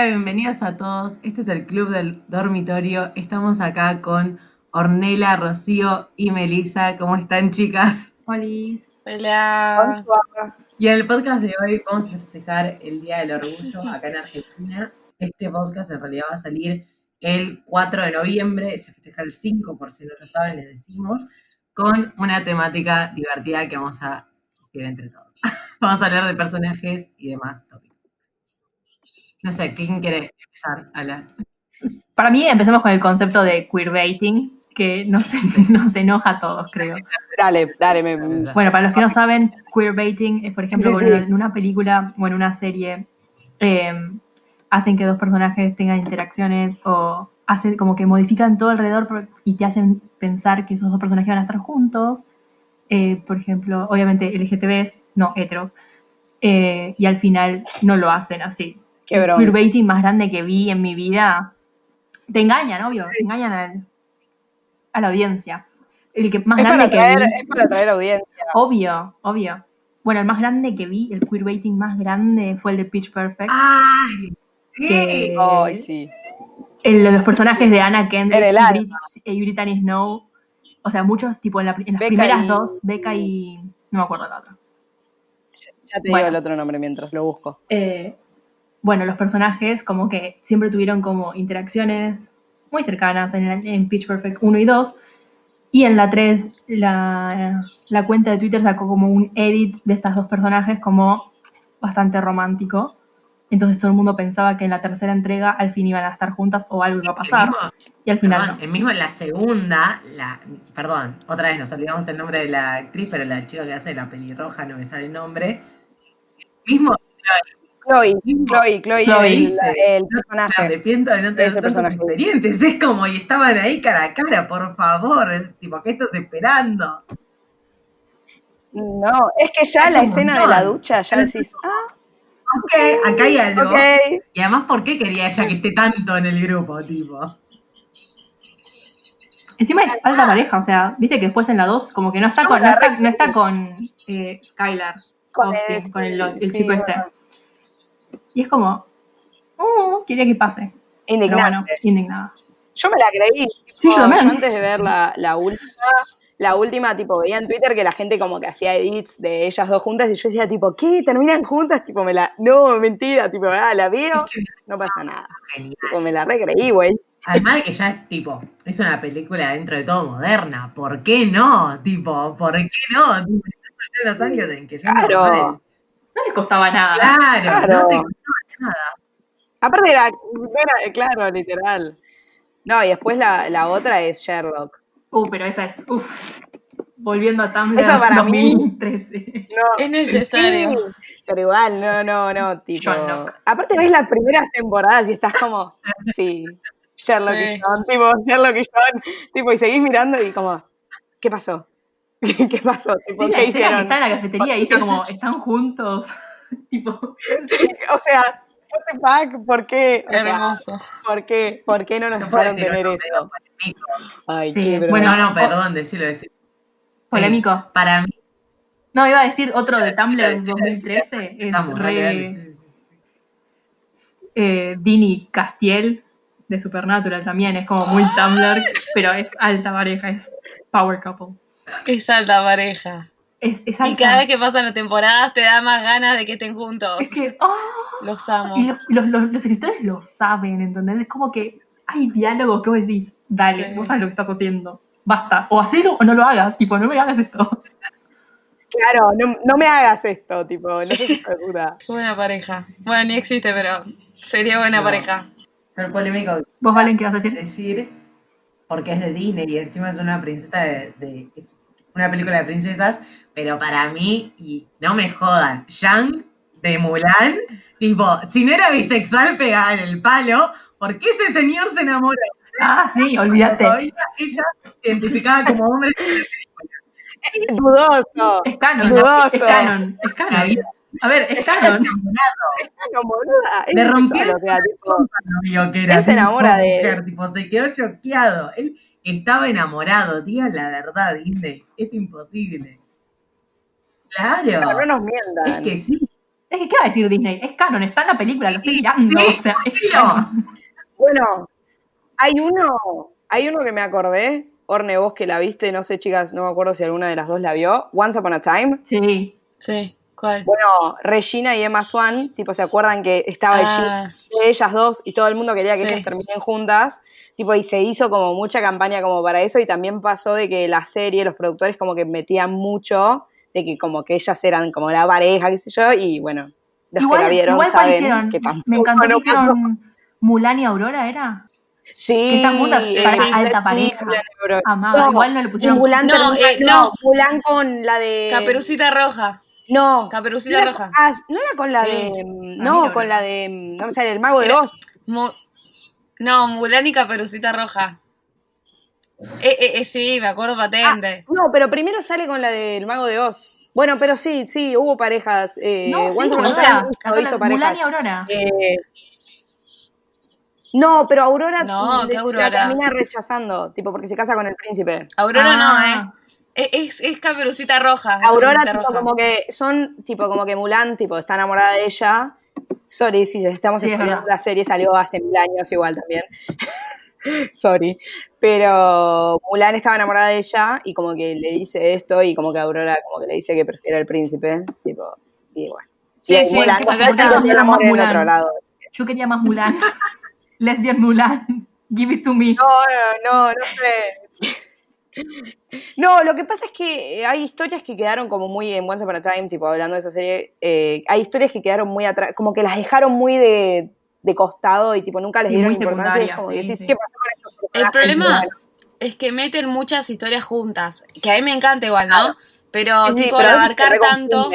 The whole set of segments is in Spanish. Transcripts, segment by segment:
Hola, bienvenidos a todos. Este es el Club del Dormitorio. Estamos acá con Ornela, Rocío y Melisa. ¿Cómo están, chicas? Hola. Hola. Y en el podcast de hoy vamos a festejar el Día del Orgullo acá en Argentina. Este podcast en realidad va a salir el 4 de noviembre, se festeja el 5, por si no lo saben, les decimos, con una temática divertida que vamos a hacer entre todos. vamos a hablar de personajes y demás tópicos. No sé, ¿quién quiere empezar a hablar? Para mí, empecemos con el concepto de queerbaiting, que nos, nos enoja a todos, creo. Dale, dale. Me... Bueno, para los que no saben, queerbaiting es, por ejemplo, Sí, sí. cuando en una película o en una serie eh, hacen que dos personajes tengan interacciones o hacen como que modifican todo alrededor y te hacen pensar que esos dos personajes van a estar juntos. Eh, por ejemplo, obviamente LGTBs, no heteros, eh, y al final no lo hacen así. Qué el queerbaiting más grande que vi en mi vida. Te engañan, obvio, te engañan al- a la audiencia. El que más Es grande para, que vi. es para traer audiencia. Obvio, obvio. Bueno, el más grande que vi, el queerbaiting más grande fue el de Pitch Perfect. ¡Ay! Que-. Ay, sí. El los personajes de Anna Kendrick el y, alma. Brit- y Brittany Snow. O sea, muchos, tipo en, la- en las Becca primeras y- dos, Becca y. No me acuerdo la otra. Ya te Bueno. digo el otro nombre mientras lo busco. Eh, bueno, los personajes como que siempre tuvieron como interacciones muy cercanas en, Pitch Perfect 1 y 2. Y en la 3, la, la cuenta de Twitter sacó como un edit de estas dos personajes como bastante romántico. Entonces todo el mundo pensaba que en la tercera entrega al fin iban a estar juntas o algo iba a pasar. El mismo- Y al final Perdón, el mismo en la segunda, la, perdón, otra vez nos olvidamos el nombre de la actriz, pero la chica que hace la pelirroja, no me sale el nombre. Mismo, Chloe. Chloe, Chloe, Chloe el, dice, el me personaje. arrepiento de no tener tantas personaje. experiencias. Es como, y estaban ahí cara a cara, por favor. es tipo, ¿qué estás esperando? No, es que ya Es la escena de la ducha ya decís, ah, Ok, acá hay algo. ok. Y además, ¿por qué quería ella que esté tanto en el grupo, tipo? Encima es alta pareja, o sea, viste que después en la 2 como que no está con, no está, no está con eh, Skylar Con Austin, el- con el, el sí, chico este. bueno. Y es como, "Oh, quería que pase. Pero bueno, indignada. Yo me la creí. Sí, yo tipo, también. Antes de ver la, la última, la última, tipo, veía en Twitter que la gente como que hacía edits de ellas dos juntas y yo decía, tipo, ¿qué? ¿Terminan juntas? Tipo, me la... No, mentira, tipo, ah, la veo, no pasa nada. Genial. Tipo, me la recreí, güey. Además de que ya es tipo, es una película dentro de todo moderna. ¿Por qué no? Tipo, ¿por qué no? Tipo, los años en que ya Claro. No les costaba nada. Claro, Claro. no te costaba nada. Aparte era, era- claro, literal. No, y después la, la otra es Sherlock. Uh, pero esa es, uff, volviendo a Tumblr Esa para mí- 2013. No, Es necesario. sí, pero igual, no, no, no, tipo. Sherlock. Aparte ves las primeras temporadas y estás como, sí, Sherlock y. John, tipo, Sherlock y John, tipo, y seguís mirando y como, ¿qué pasó? ¿Qué pasó? Tipo, Sí, la ¿qué escena que hicieron? está en la cafetería y dice como, están juntos. tipo, O sea, what the fuck, ¿por qué? O sea, Hermoso. ¿Por qué? ¿Por qué no nos dejaron tener eso? Ay, Sí, qué bueno. no, no, perdón, decirlo, decirlo. Sí, polémico. para mí, No, iba a decir otro de Tumblr Iba a decir, 2013. Es re eh, Dini Castiel de Supernatural también. Es como muy Tumblr, pero es alta pareja, es power couple. Es alta pareja. Es, es alta. Y cada vez que pasan las temporadas te da más ganas de que estén juntos. Es que, ¡ah! Los amo. Y los, los, los- los escritores lo saben, ¿entendés? Es como que hay diálogos que vos decís, dale, Sí. vos sabes lo que estás haciendo. Basta. O hacelo o no lo hagas. Tipo, no me hagas esto. Claro, no, no me hagas esto, tipo, no sé duda. Buena pareja. Bueno, ni existe, pero sería buena No. pareja. Pero polémico ¿Vos, Valen, qué vas a decir? decir, porque es de Disney y encima es una princesa de, de- es una película de princesas, pero para mí, y no me jodan, Yang de Mulan, tipo, si no era bisexual pegada en el palo, ¿por qué ese señor se enamoró? Ah, sí, olvídate. Todavía ella se identificaba como hombre. Dudoso. Es canon, Dudoso. es canon, es canon. A ver, es canon. No, boluda, es Le rompió el que era Él se enamora de- mujer, tipo, se quedó choqueado. Él estaba enamorado, digan la verdad, Disney, es imposible. Claro. no nos Es mientan. que sí. Es que, ¿qué va a decir Disney? Es canon, está en la película, lo estoy mirando. sí, o sea, es sí, canon. Bueno, hay uno, hay uno que me acordé, Orne, vos que la viste, no sé, chicas, no me acuerdo si alguna de las dos la vio, Once Upon a Time. Sí. Sí, ¿cuál? Bueno, Regina y Emma Swan, tipo, ¿se acuerdan que estaba el Ah, de ellas dos y todo el mundo quería que Sí. ellas terminen juntas? Tipo, y se hizo como mucha campaña como para eso y también pasó de que la serie, los productores como que metían mucho de que como que ellas eran como la pareja, qué sé yo, y bueno, los que Igual, la vieron igual saben que tampoco Me encantó que hicieron Mulan y Aurora, ¿era? Sí, que están juntas, sí, pareja, sí, alta sí, pareja. Amaba. No, Igual no le pusieron. Mulan No, eh, no, no. Mulan con la de... Caperucita Roja. No. Caperucita no era- Roja. ah, no era con la Sí. de... mí No, no con la de... No me sale, el mago de Oz. No, Mulan y Caperucita Roja. Eh, eh, eh, sí, me acuerdo patente. No, pero primero sale con la del mago de Oz. Bueno, pero sí, sí, hubo parejas. Eh, No, sí, o sea, hizo- Mulan y Aurora. Eh, no, pero Aurora, No, le- ¿qué la termina rechazando, tipo, porque se casa con el príncipe. Aurora no, Ah. eh. Es, es Caperucita Roja. Aurora, Caperucita tipo, Roja. como que son, tipo, como que Mulan, tipo, está enamorada de ella. Sorry, si estamos Sí, es spoileando, verdad. la serie salió hace mil años igual también. Sorry. Pero Mulan estaba enamorada de ella y como que le dice esto y como que Aurora como que le dice que prefiere al príncipe. Tipo, y bueno. Sí, Y sí, Mulan, ¿qué como pasó? que ¿Por qué está no dieron más en Mulan? otro lado. Yo quería más Mulan. Lesbian Mulan. Give it to me. No, no, no, no sé. No, lo que pasa es que hay historias que quedaron como muy en Once Upon a Time, tipo hablando de esa serie, eh, hay historias que quedaron muy atrás, como que las dejaron muy de, de costado y tipo nunca les Sí, dieron muy importancia. y es secundarias, como que sí, decís, sí. ¿qué pasó con estos El problema es que meten muchas historias juntas. Que a mí me encanta igual, ¿no? Pero, tipo, pero abarcar tanto.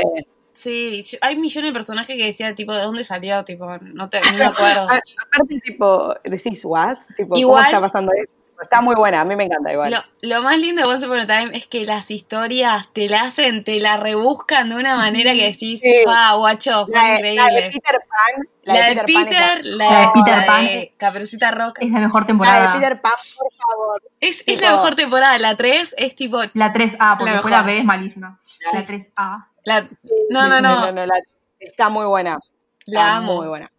Sí, yo- hay millones de personajes que decían, tipo, ¿de dónde salió? Tipo, no, te, no me acuerdo. Aparte, tipo, decís, ¿what? Tipo, Igual- ¿cómo está pasando esto? Está muy buena, a mí me encanta igual. Lo, lo más lindo de Once Upon a Time es que las historias te la hacen, te la rebuscan de una manera que decís, Sí. ah, guacho, son la, de, la. Peter Pan, La de Pan Peter, la, La de Peter la Pan. de Caperucita Rock. Es la mejor la temporada. de Peter Pan, por favor. Es, es la mejor temporada. La 3 es tipo. La 3A, porque La después la. B es malísima. Sí. La 3A. La, no, no, no. la- está muy buena. La Está amo. Muy buena.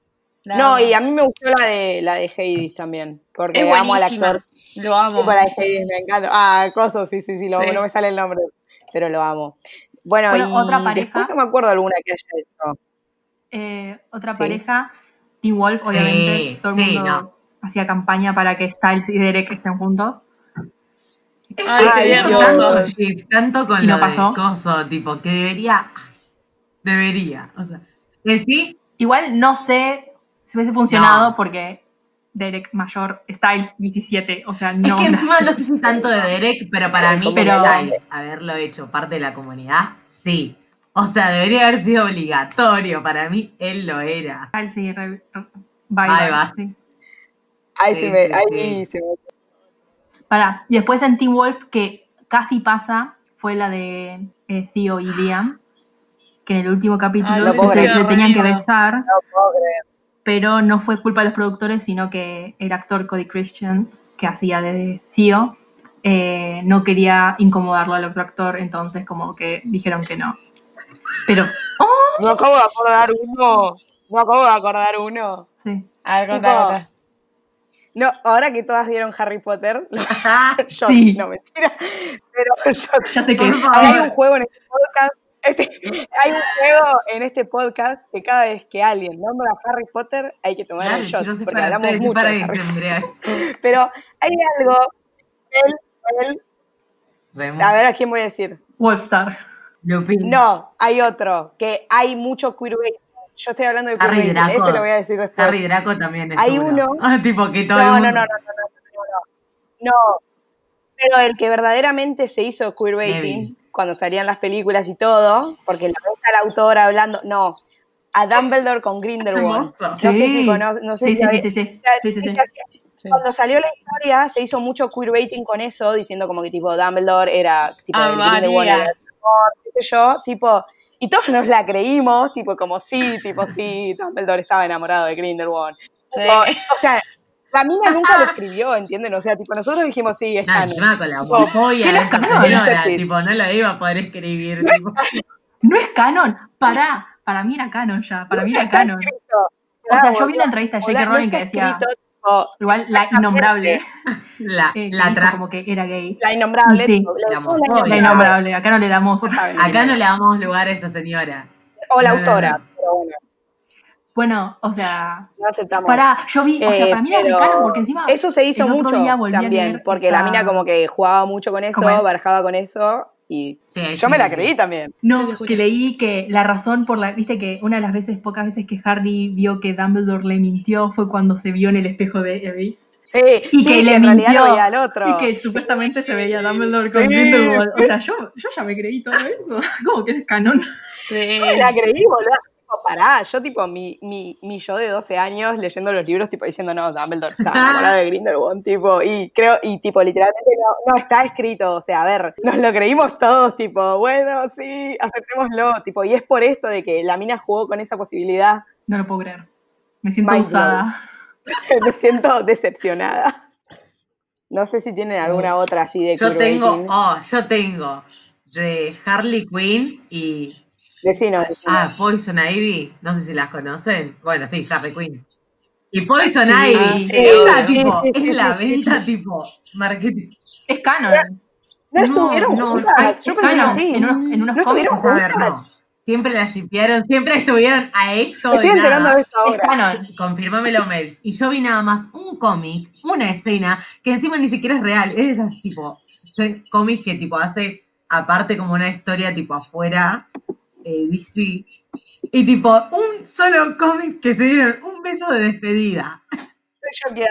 la no, amo. y a mí me gustó la de la de Hades también, porque es amo al actor. Lo amo. De Hades me encanta. Ah, Coso, sí, sí, sí, lo- Sí. no me sale el nombre, pero lo amo. Bueno, Bueno, y otra pareja. después no me acuerdo alguna que haya hecho. Eh, otra Sí. pareja, Teen Wolf, Sí, obviamente. Todo el sí, mundo no. hacía campaña para que Styles y Derek estén juntos. Ay, sería hermoso. Tanto, con ¿Y no lo pasó? de coso, tipo, que debería, debería, o sea, que sí, Igual no sé si hubiese funcionado No. porque Derek mayor, Styles 17, o sea, no. es que encima no sé si tanto de Derek, pero para mí, Pero- Styles, haberlo hecho parte de la comunidad, sí. O sea, debería haber sido obligatorio, para mí él lo era. Styles sí, re- bye, Ahí bye, sí. Ahí Sí, se me, ahí sí. se me Pará, y después en Teen Wolf, que casi pasa, fue la de eh, Theo y Liam, que en el último capítulo Ay, se, se- tenían que besar, no. Pero no fue culpa de los productores, sino que el actor Cody Christian, que hacía de Theo, eh, no quería incomodarlo al otro actor, entonces como que dijeron que no. Pero, ¡oh! Me acabo de acordar uno. Me acabo de acordar uno. Sí. A ver, contá, contá. No, ahora que todas vieron Harry Potter, yo Sí. no mentira, pero yo Ya sé que hay un juego en este podcast, este- hay un juego en este podcast que cada vez que alguien nombra a Harry Potter hay que tomar Claro, un shot, porque para hablamos mucho para de Harry diciembre. Potter. Pero hay algo, él, él, a ver a quién voy a decir. Wolfstar. Lupin. No, hay otro, que hay mucho queerbaiting. Yo estoy hablando de Harry queerbaiting, Draco. este lo voy a decir después. Harry Draco también es Hay uno. uno- Ah, tipo que todo no, el no, mundo... no, no, no, no, no, no, no. Pero el que verdaderamente se hizo queerbaiting. Cuando salían las películas y todo, porque la ves al autor hablando, no, a Dumbledore con Grindelwald. No sé si no sé sí, si sí, sí, sí. Cuando salió la historia se hizo mucho queerbaiting con eso, diciendo como que tipo Dumbledore era tipo Ah, el Grindelwald era qué sé yo, tipo, y todos nos la creímos, tipo como sí, tipo sí, Dumbledore estaba enamorado de Grindelwald. O sea, la mina nunca lo escribió, ¿entienden? O sea, tipo, nosotros dijimos sí, es No, canon. encima con la homofobia ¿qué de no es canon? tipo, no la iba a poder escribir. tipo. No es canon. Pará, para mí era canon ya, para mí era canon. O sea, yo vi una entrevista de J.K. No Rowling que decía, escrito, tipo, igual la innombrable, La, eh, la tra- como que era gay. La innombrable. Sí. La la. La innombrable, acá no le damos otra. Acá no le damos lugar a esa señora. O la No, no, autora. no. Pero bueno, Bueno, o sea, no aceptamos. para, yo vi, o sea, Eh, para mí era pero canon porque encima Eso se hizo el otro mucho día volví a también, leer porque la esta- mina como que jugaba mucho con eso, barajaba con eso, y Sí, yo sí, me la creí también. Sí, No, que leí que la razón por la, viste que una de las veces, pocas veces que Harry vio que Dumbledore le mintió fue cuando se vio en el espejo de Eris. Sí, Y sí, que le mintió. al otro. Y que supuestamente se veía Dumbledore con. Grindelwald. O sea, yo, yo ya me creí todo eso. Como que es canon. Sí. Yo me la creí, boludo. Tipo, pará, yo tipo, mi, mi, mi yo de 12 años leyendo los libros, tipo, diciendo, no, Dumbledore está enamorado de Grindelwald, tipo, y creo, y tipo, literalmente no, no está escrito, o sea, a ver, nos lo creímos todos, tipo, bueno, sí, aceptémoslo, tipo, y es por esto de que la mina jugó con esa posibilidad, No lo puedo creer. Me siento Mind usada. me siento decepcionada. No sé si tienen alguna otra así de Yo tengo, oh, yo tengo de Harley Quinn y Ah, Poison Ivy, no sé si las conocen. Bueno, sí, Harley Quinn. Y Poison Sí, Ivy, sí, esa tipo, Sí, sí, sí, es la sí, venta tipo marketing. Es canon. no estuvieron no, juntas, ay, yo Es canon. En unos, en unos ¿No cómics a ver, no. Siempre la shipearon, siempre estuvieron a esto Estoy de nada. de esto es ahora. canon. Confirmámelo, Mel. Y yo vi nada más un cómic, una escena, que encima ni siquiera es real. Es de esas tipo, cómics que tipo hace aparte como una historia tipo afuera, eh, DC. Y tipo, un solo cómic que se dieron un beso de despedida. Estoy choqueada.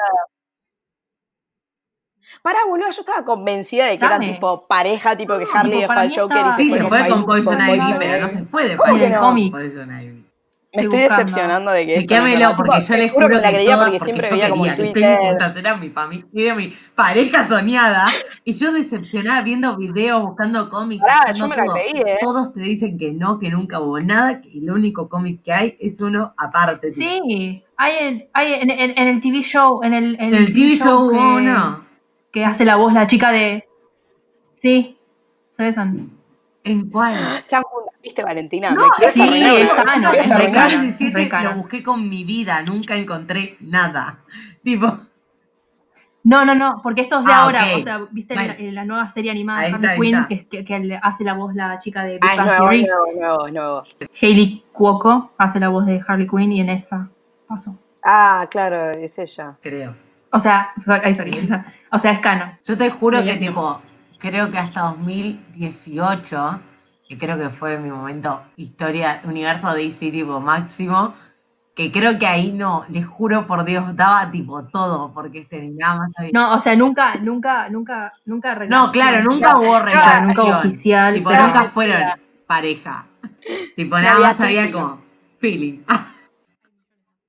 Pará, boludo, yo estaba convencida de que eran Same. tipo pareja, tipo que Harley tipo, dejó para al Joker estaba- y Sí, se fue con Poison Ivy, pero no se fue de. Poison Ivy. Me Estoy estoy buscando. decepcionando de que esto no porque Tipo, yo les juro juro que la que creía porque porque siempre yo veía como quería que Twitter. juntas, era mi familia, mi pareja soñada, y yo decepcionada viendo videos, buscando cómics, Pará, buscando yo me la todo. creí, ¿eh? Todos te dicen que no, que nunca hubo nada, que el único cómic que hay es uno aparte. tipo. Sí, hay, en, hay en, en- en el TV show, en el, en En el TV show que, hubo uno. que hace la voz la chica de... Sí, se besan. ¿En cuál? ¿Viste, Valentina? No, me sí, arruinar, es boludo. canon, Me es quieres re arruinar. canon. 2017 re canon. lo busqué con mi vida, nunca encontré nada. Tipo, No, no, no, porque esto es de Ah, ahora. O sea, viste la, la nueva serie animada de Harley Quinn, que, que, que le hace la voz la chica de Big Ah, es Bang Theory. es nuevo, es nuevo. Hayley Cuoco hace la voz de Harley Quinn y en esa pasó. Ah, claro, es ella. creo. O sea, o sea, ahí salió. O sea, es canon. Yo te juro que tipo, creo que hasta 2018, que creo que fue mi momento historia, universo DC tipo máximo, que creo que ahí no, les juro por Dios, daba tipo todo, porque este ni nada más había. No, o sea, nunca, nunca, nunca, nunca No, claro, nunca hubo relación. nunca oficial. Tipo, nunca fueron pareja. Tipo, nada más había como feeling. Ah.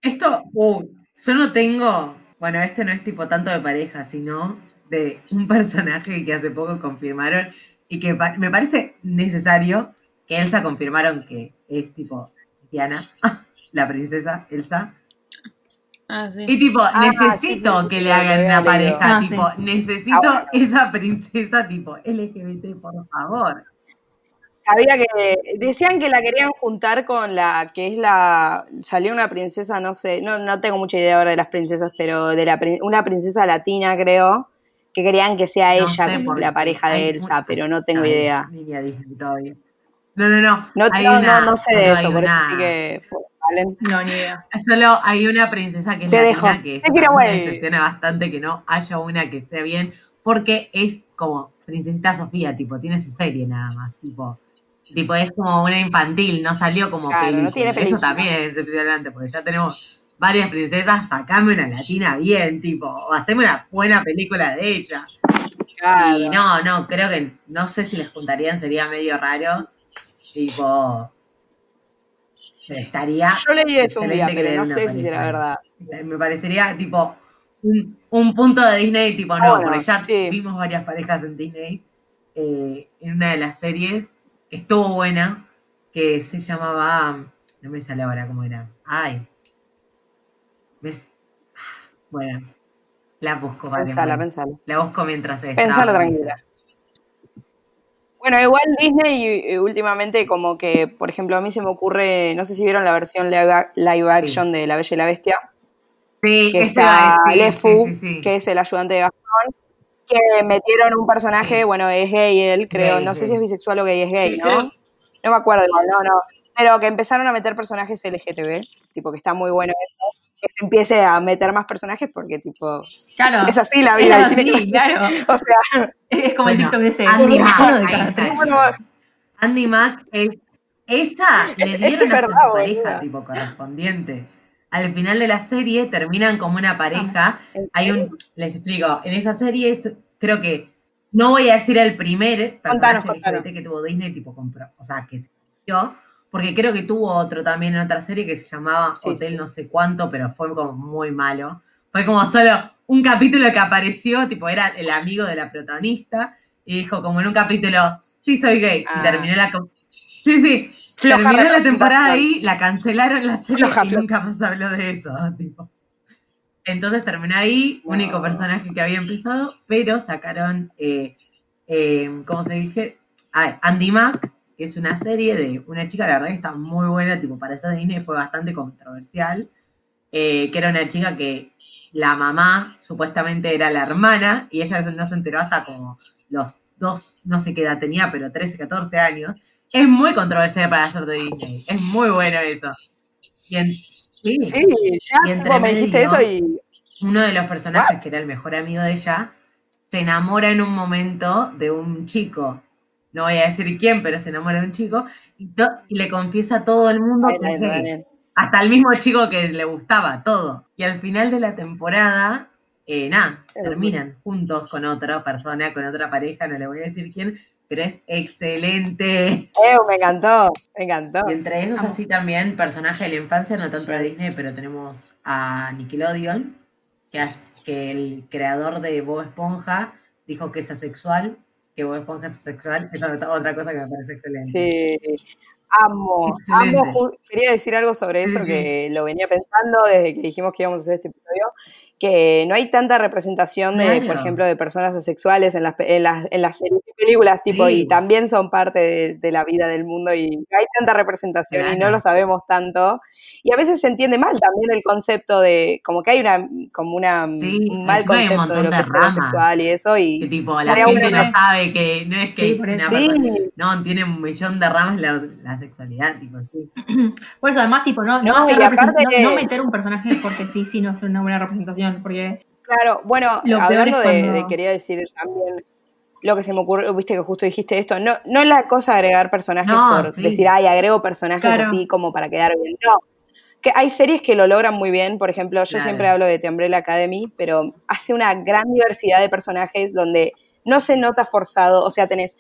Esto, uh, yo no tengo, bueno, este no es tipo tanto de pareja, sino de un personaje que hace poco confirmaron y que pa- me parece necesario que Elsa confirmaron que es tipo Diana, la princesa Elsa. Ah, sí. Y tipo, Ah, necesito sí, sí, que sí, le hagan había una pareja, Ah, tipo, sí. necesito Ah, bueno. esa princesa tipo LGBT, por favor. Sabía que decían que la querían juntar con la que es la salió una princesa, no sé, no, no tengo mucha idea ahora de las princesas, pero de la prin- una princesa latina creo que querían que sea No ella porque la pareja de Elsa, pero no tengo idea. No, no, no. No, hay no, una- no, no sé de eso, por eso una- sí que. No, ni idea. Solo hay una princesa que es Te latina que it también me decepciona bastante que no haya una que esté bien, porque es como Princesita Sofía, tipo, tiene su serie nada más, tipo, tipo es como una infantil, no salió como Claro, no película. tiene Eso también es decepcionante, porque ya tenemos varias princesas, sacame una latina bien, tipo, o haceme una buena película de ella. Claro. Y no, no, creo que no sé si les juntarían, sería medio raro. Tipo. Estaría. Yo leí eso un día, pero no sé si será verdad. Me parecería tipo un, un punto de Disney, tipo, no, bueno, porque ya sí. vimos varias parejas en Disney. eh, en una de las series que estuvo buena, que se llamaba. No me sale ahora cómo era. Ay. ¿Ves? Bueno, la busco que Pensala, pensala. La busco mientras se Pensala tranquila. Bueno, igual Disney y últimamente como que, por ejemplo, a mí se me ocurre, no sé si vieron la versión live, action de La Bella y la Bestia, Sí, que está Lefu, sí, sí, sí. que es el ayudante de Gastón, que metieron un personaje, bueno, es gay él, creo, Gay, no sé si es bisexual o gay, es gay, Sí, ¿no? creo. No me acuerdo, no, no. Pero que empezaron a meter personajes LGTB, tipo que está muy bueno eso, que se empiece a meter más personajes porque tipo, Claro. es así la Es vida. así, tiene que- claro. O sea, Es como el Bueno, TikTok ese. Andy Mack, de Andy Mack es. Esa le Es- dieron es verdad, su pareja, tipo correspondiente. Al final de la serie terminan como una pareja. ¿en Hay un. Les explico. En esa serie es, creo que. No voy a decir el primer Contanos, personaje contanos. LGBT que tuvo Disney, tipo compró. O sea, que se dio. Porque creo que tuvo otro también en otra serie que se llamaba Sí, Hotel sí. no sé cuánto, pero fue como muy malo. Fue como solo un capítulo que apareció, tipo, era el amigo de la protagonista, y dijo como en un capítulo, sí, soy gay. Ah. Y terminó la... Sí, sí. Floja terminó la temporada ahí, la cancelaron la serie Floja, y floja. nunca más habló de eso. tipo. Entonces terminó ahí, único personaje que había empezado, pero sacaron, eh, eh, ¿cómo se dije? Ah, Andy Mack, que es una serie de una chica, la verdad que está muy buena, tipo, para esa Disney fue bastante controversial, eh, que era una chica que la mamá supuestamente era la hermana, y ella no se enteró hasta como los dos, no sé qué edad tenía, pero 13, 14 años. Es muy controversial para ser de Disney, es muy bueno eso. Y en- sí, sí, ya Y entre me dijiste eso y uno de los personajes, que era el mejor amigo de ella, se enamora en un momento de un chico. No voy a decir quién, pero se enamora de un chico y, le confiesa a todo el mundo que es gay. Hasta el mismo chico que le gustaba, todo. Y al final de la temporada, eh, nada, terminan juntos con otra persona, con otra pareja, no le voy a decir quién, pero es excelente. Eh, me encantó, me encantó. Y entre esos así también, personaje de la infancia, no tanto de Disney, pero tenemos a Nickelodeon, que, es, que el creador de Bob Esponja dijo que es asexual, que Bob Esponja es asexual, esa es otra cosa que me parece excelente. Sí, amo, Excelente. amo. Quería decir algo sobre Sí, eso sí. que lo venía pensando desde que dijimos que íbamos a hacer este episodio, que no hay tanta representación de, Claro. por ejemplo, de personas asexuales en las, pe- en las, en las series y películas, tipo, Sí. y también son parte de, de la vida del mundo y no hay tanta representación y no lo sabemos tanto. Y a veces se entiende mal también el concepto de, como que hay una, como una, Sí, un mal un de montón lo que de es ser ramas. homosexual y eso, y Que tipo, la gente no sabe que no es que Sí, es una persona- No, tiene un millón de ramas la, la sexualidad, tipo, sí. Por eso, además, tipo, no, no, No, hacer y aparte- represent- no, no meter un personaje porque sí, sí, no hacer una buena representación. Porque Claro, bueno, Lo peor hablando de, quería decir también lo que se me ocurrió, viste que justo dijiste esto, no, no es la cosa agregar personajes No, por sí. decir, ay, agrego personajes Claro. así como para quedar bien. No, que hay series que lo logran muy bien, por ejemplo, yo Claro. siempre hablo de The Umbrella Academy, pero hace una gran diversidad de personajes donde no se nota forzado, o sea, tenés,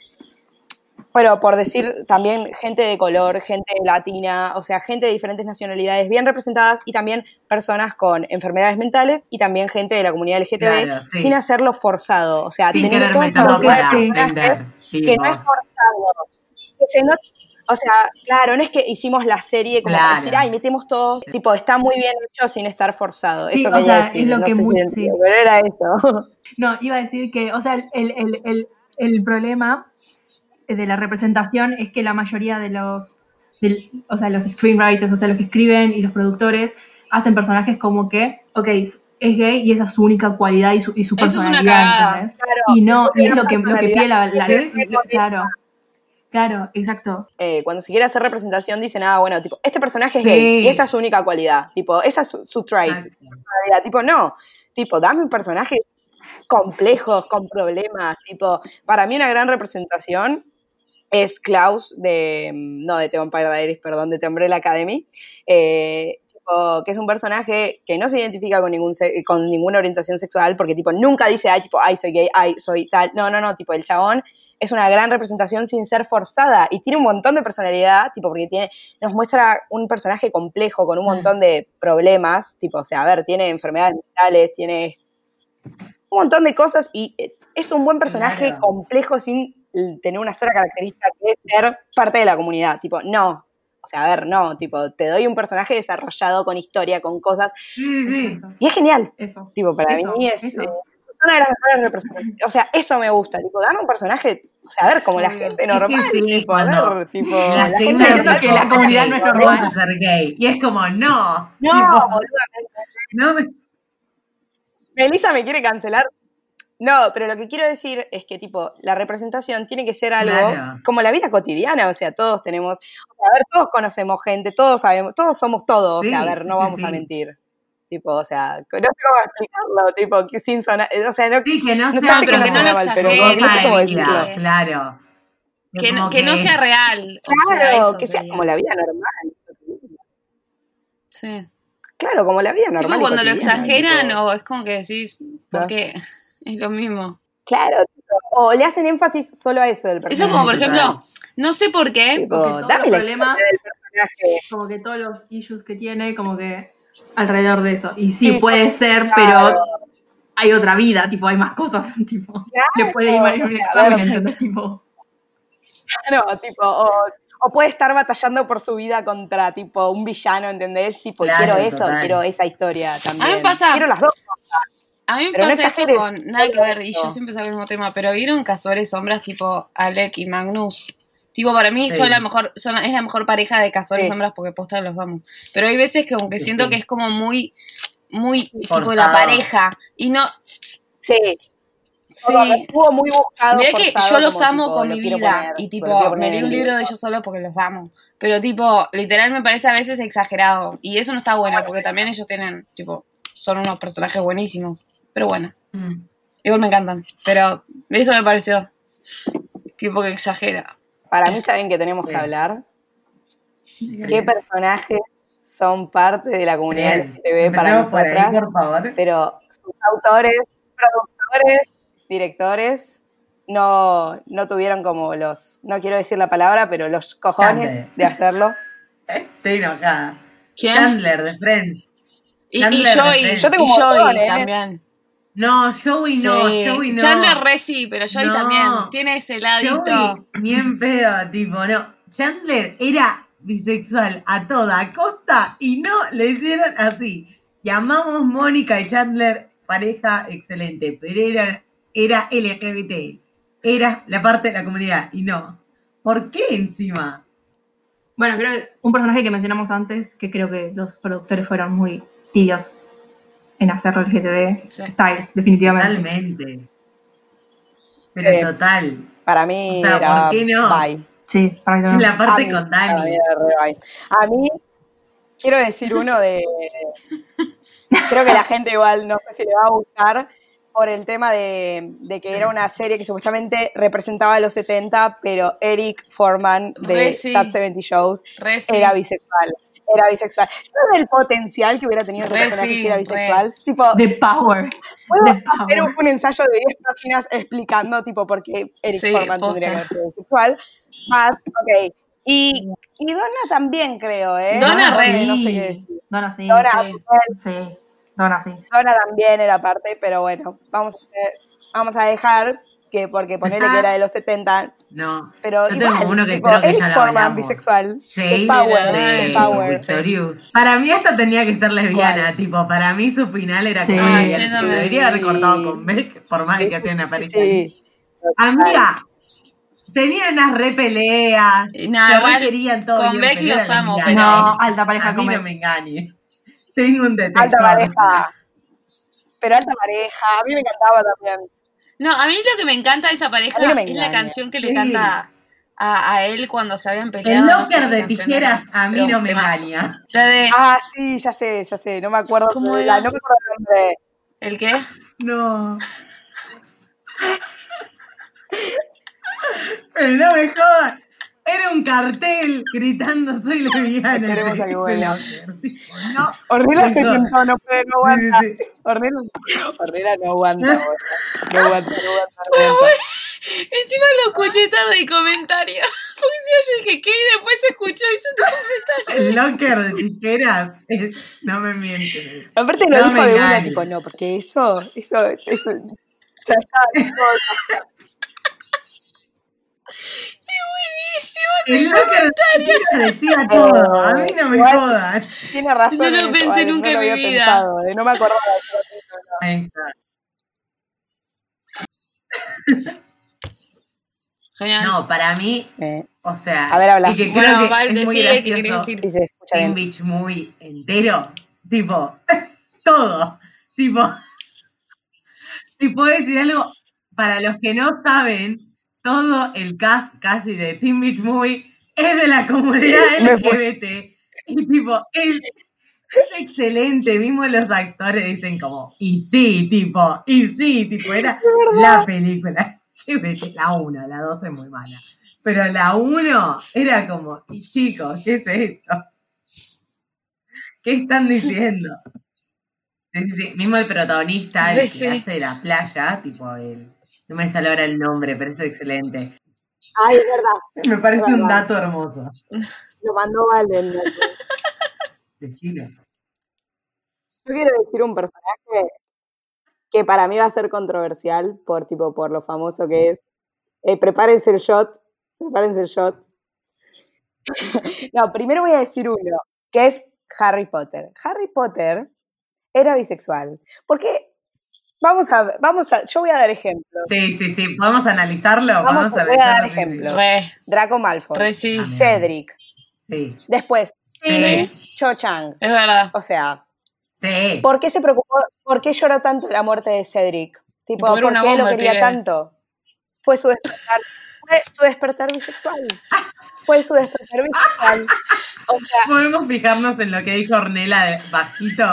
pero por decir también gente de color, gente latina, o sea, gente de diferentes nacionalidades bien representadas y también personas con enfermedades mentales y también gente de la comunidad LGTB Claro, sí. sin hacerlo forzado, o sea, Sin esta meterlo para vender. que no es forzado. Que se not- o sea, claro, no es que hicimos la serie como para Claro. decir, ay, metemos todo, tipo, está muy bien hecho sin estar forzado. Sí, eso o sea, decir, es lo no que muy- sí. pero era eso. No, iba a decir que, o sea, el, el, el, el problema de la representación es que la mayoría de los, o sea, los screenwriters, o sea, los que escriben y los productores hacen personajes como que, ok, es gay y esa es su única cualidad y su, y su es personalidad, Y no, y es lo que, lo que pide la, la- claro, claro, exacto. eh, cuando se quiere hacer representación dicen, ah, bueno, tipo, este personaje es Sí. gay y esta es su única cualidad, tipo, esa es su, su trait, Exacto. tipo, no, tipo, dame un personaje complejos, con problemas, tipo, para mí una gran representación es Klaus de, mm, no de The Vampire Diaries, perdón, de The Umbrella Academy, eh, tipo, que es un personaje que no se identifica con, ningún con ninguna orientación sexual, porque tipo, nunca dice, ay, tipo, ay, soy gay, ay, soy tal, no, no, no, tipo, el chabón es una gran representación sin ser forzada y tiene un montón de personalidad, tipo, porque tiene, nos muestra un personaje complejo con un montón de problemas, tipo, o sea, a ver, tiene enfermedades mentales, tiene un montón de cosas y eh, es un buen personaje complejo sin tener una sola característica que es ser parte de la comunidad, tipo, no. O sea, a ver, no, tipo, te doy un personaje desarrollado con historia, con cosas, Sí, sí, sí. Y es genial. Eso. Tipo, para Eso, mí es, eso. eh, una de las mejores representaciones. O sea, eso me gusta. Tipo, dame un personaje, o sea, a ver, como la gente normal. sí, tipo, a cuando ver, tipo, La la gente normal, que la comunidad no es normal. A ser gay. Y es como, no. No, tipo, boluda, no me- Melissa me quiere cancelar. No, pero lo que quiero decir es que, tipo, la representación tiene que ser algo Claro. como la vida cotidiana, o sea, todos tenemos, o sea, a ver, todos conocemos gente, todos sabemos, todos somos todos, Sí, o sea, a ver, no vamos sí. a mentir. Tipo, o sea, no sé cómo explicarlo, tipo, que sin sonar, o sea, no, Sí, que no No, sea pero que no lo no sé cómo de decirlo. vida, claro. Que, no- como que no sea real. o sea, claro, eso que sea sería. como la vida normal. Sí. Claro, como la vida normal. Tipo cuando lo exageran tipo, o es como que decís, ¿por qué? Es lo mismo. Claro, o le hacen énfasis solo a eso del personaje. Eso como por ejemplo, no sé por qué, Tipo, Porque todos los problemas- historia del personaje. Como que todos los issues que tiene, como que alrededor de eso. Y sí, Sí, puede ser, Claro. pero hay otra vida, tipo, hay más cosas, tipo. Le puede ir mal en un examen. Tipo, No, tipo, o, o puede estar batallando por su vida contra, tipo, un villano, ¿entendés? Tipo, y Claro, quiero eso, total. quiero esa historia también. A mí me pasa- Quiero las dos. A mí me Pero no pasa eso con nada que ver, y yo siempre saco el mismo tema, pero vieron Cazadores Sombras tipo Alec y Magnus. Tipo, para mí Sí. son la mejor, son es la mejor pareja de Cazadores Sí. Sombras porque posta los vamos. Pero hay veces que como que Sí, siento sí. que es como muy, muy tipo la pareja. Y no, Sí, sí. estuvo muy buscado. Mira que yo los amo tipo, con mi vida. poner, y tipo, me leí un libro de ellos solos porque los amo. Pero tipo, literal me parece a veces exagerado. Y eso no está bueno, porque también ellos tienen, tipo, son unos personajes buenísimos. Pero bueno, Mm. igual me encantan. Pero eso me pareció. Tipo que exagera. Para mí saben que tenemos que Sí. hablar. ¿Qué personajes son parte de la comunidad Bien. LGTB para Empecemos por ahí, nosotras? por favor. pero sus autores, productores, directores no, no tuvieron como los, no quiero decir la palabra, pero los cojones Chandler. de hacerlo. Estoy enojada. ¿Quién? Chandler de Friends. Y, y Chandler de Joey. Friends. Yo tengo y montón, ¿eh? también. No, Joey no, Sí. Joey no. Chandler re sí, pero Joey No. también. Tiene ese ladito. Joey, ni en pedo, tipo, no. Chandler era bisexual a toda costa y no le hicieron así. Llamamos Mónica y Chandler pareja excelente, pero era, era LGBT. Era la parte de la comunidad y no. ¿Por qué encima? bueno, creo que un personaje que mencionamos antes, que creo que los productores fueron muy tibios en hacerlo el GTD, Sí. Styles, definitivamente. Totalmente. Pero Sí. total. Para mí O sea, era ¿por qué no? bye. Sí, para mí también. La parte mí- con Dani. A mí, quiero decir uno de... Creo que la gente igual no sé si le va a gustar por el tema de, de que era una serie que supuestamente representaba a los 70, pero Eric Foreman de Re sí. That 70 Shows Re sí. era bisexual. Era bisexual. ¿Sabes el potencial que hubiera tenido Re personaje sí, si era re. bisexual? Tipo, The Power. ¿puedo The hacer un, Power. un ensayo de 10 páginas explicando tipo por qué Eric Sí, Foreman posta. tendría que sido bisexual? Más, ok. Y, y Donna también creo, ¿eh? Donna no, re. sé, no sé qué Sí. decir. Donna sí. Donna, sí. Sí. Donna sí. Donna también era parte, pero bueno, vamos a, hacer- vamos a dejar que porque ponerle que era de los 70, No. pero Yo tengo uno que tipo, creo que ya lo hablamos. bisexual. Jade power, de power. Victorious. Para mí esta tenía que ser lesbiana, ¿Cuál? tipo, para mí su final era Sí. como Ah. Lo debería haber cortado con Beck, por más que hacía una pareja. Sí. Amiga, tenían unas re peleas, Y nada, se igual, re querían todo con Beck pero los amo, lesbiana. No, A alta pareja mí como no me engañe. Tengo un detector. Alta pareja. Pero alta pareja, a mí me encantaba también. No, a mí lo que me encanta de esa pareja no es la canción que le Sí. canta a, a él cuando se habían peleado. El no sé locker de tijeras era, a mí no me engaña. La de. Ah, sí, ya sé, ya sé, no me acuerdo. ¿Cómo de la- no me acuerdo el nombre. ¿El qué? No. Pero no me jodas. Era un cartel gritando soy lesbiana. A que vuelva. tipo, No. Ornella se sentó, no puede, no aguanta. sí, sí. Ornella, Ornella no aguanta, no aguanta, no aguanta, no aguanta. Encima lo escuché tarde el comentario. Porque si yo dije ¿qué? y después se escuchó y yo te El locker de tijeras. no me mientes. Aparte lo No dijo me de una, tipo, no, porque eso, eso, eso, ya está, eso, locker de tijeras decía todo. A mí no me Igual- jodan. tiene razón. No lo en eso, pensé Alex, nunca no en mi vida. pensado, eh, no me acordaba de eso. Está. Genial. No, para mí, Eh, o sea, A ver, habla. y que creo bueno, que Val, es muy gracioso decir. se escucha Teen. Beach Movie entero, tipo, todo, tipo, y puedo decir algo, para los que no saben, todo el cast casi de Teen Beach Movie es de la comunidad. LGBT, y tipo, es, es excelente, mismo los actores dicen como, y sí, tipo, y sí, tipo, era la película, LGBT, la 1, la 2 es muy mala, pero la 1 era como, y chicos, ¿qué es esto? ¿Qué están diciendo? Sí, sí, sí. Mismo el protagonista, el que hace la playa, tipo el. No me sale ahora el nombre, pero es excelente. Ay, es verdad. Me parece un dato hermoso. Lo mandó Valen. Yo Decilo. quiero decir un personaje que para mí va a ser controversial por tipo por lo famoso que es. Eh, prepárense el shot. Prepárense el shot. no, primero voy a decir uno, que es Harry Potter. Harry Potter era bisexual. Porque vamos a vamos a yo voy a dar ejemplos. Sí, sí, sí. ¿Podemos analizarlo? Vamos Vamos, a- a voy a dar ejemplos. Re, Draco Malfoy, re sí. Cedric, Sí, después sí, Cho Chang. Es verdad. O sea, sí. ¿por qué se preocupó? ¿Por qué lloró tanto la muerte de Cedric? Tipo, ¿por qué lo quería pibe. tanto? Fue su despertar, fue su despertar bisexual. Fue su despertar bisexual. O sea, Podemos fijarnos en lo que dijo Ornella de bajito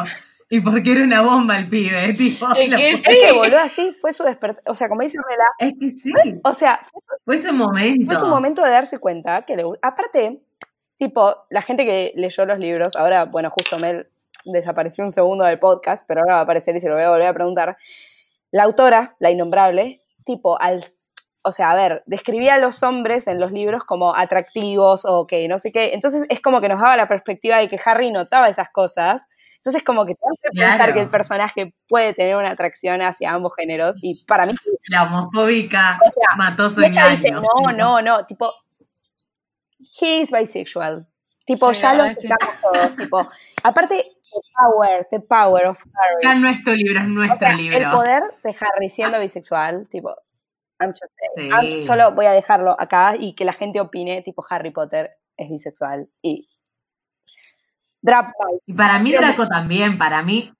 y porque era una bomba el pibe, tipo. Es que es sí. que así, fue su despertar. O sea, como dice Rela, Es que sí. o sea, Fue ese momento. fue su momento de darse cuenta que le Aparte, tipo, la gente que leyó los libros, ahora, bueno, justo Mel desapareció un segundo del podcast, pero ahora va a aparecer y se lo voy a volver a preguntar. La autora, la innombrable, tipo, al. O sea, a ver, describía a los hombres en los libros como atractivos o que no sé qué. Entonces es como que nos daba la perspectiva de que Harry notaba esas cosas. Entonces como que te hace pensar que el personaje puede tener una atracción hacia ambos géneros. Y para mí La homofóbica O sea, mató su ella engaño. dice, no, no, no, tipo, he is bisexual. Tipo, Sí, ya lo aceptamos todos. Tipo, aparte, the power, the power of Ya Harry. es tu libro, es O nuestro sea, el libro. poder de Harry siendo bisexual, tipo, I'm just saying. Sí. I'm- solo voy a dejarlo acá y que la gente opine, tipo, Harry Potter es bisexual. Y Drap Y para mí Draco también, para mí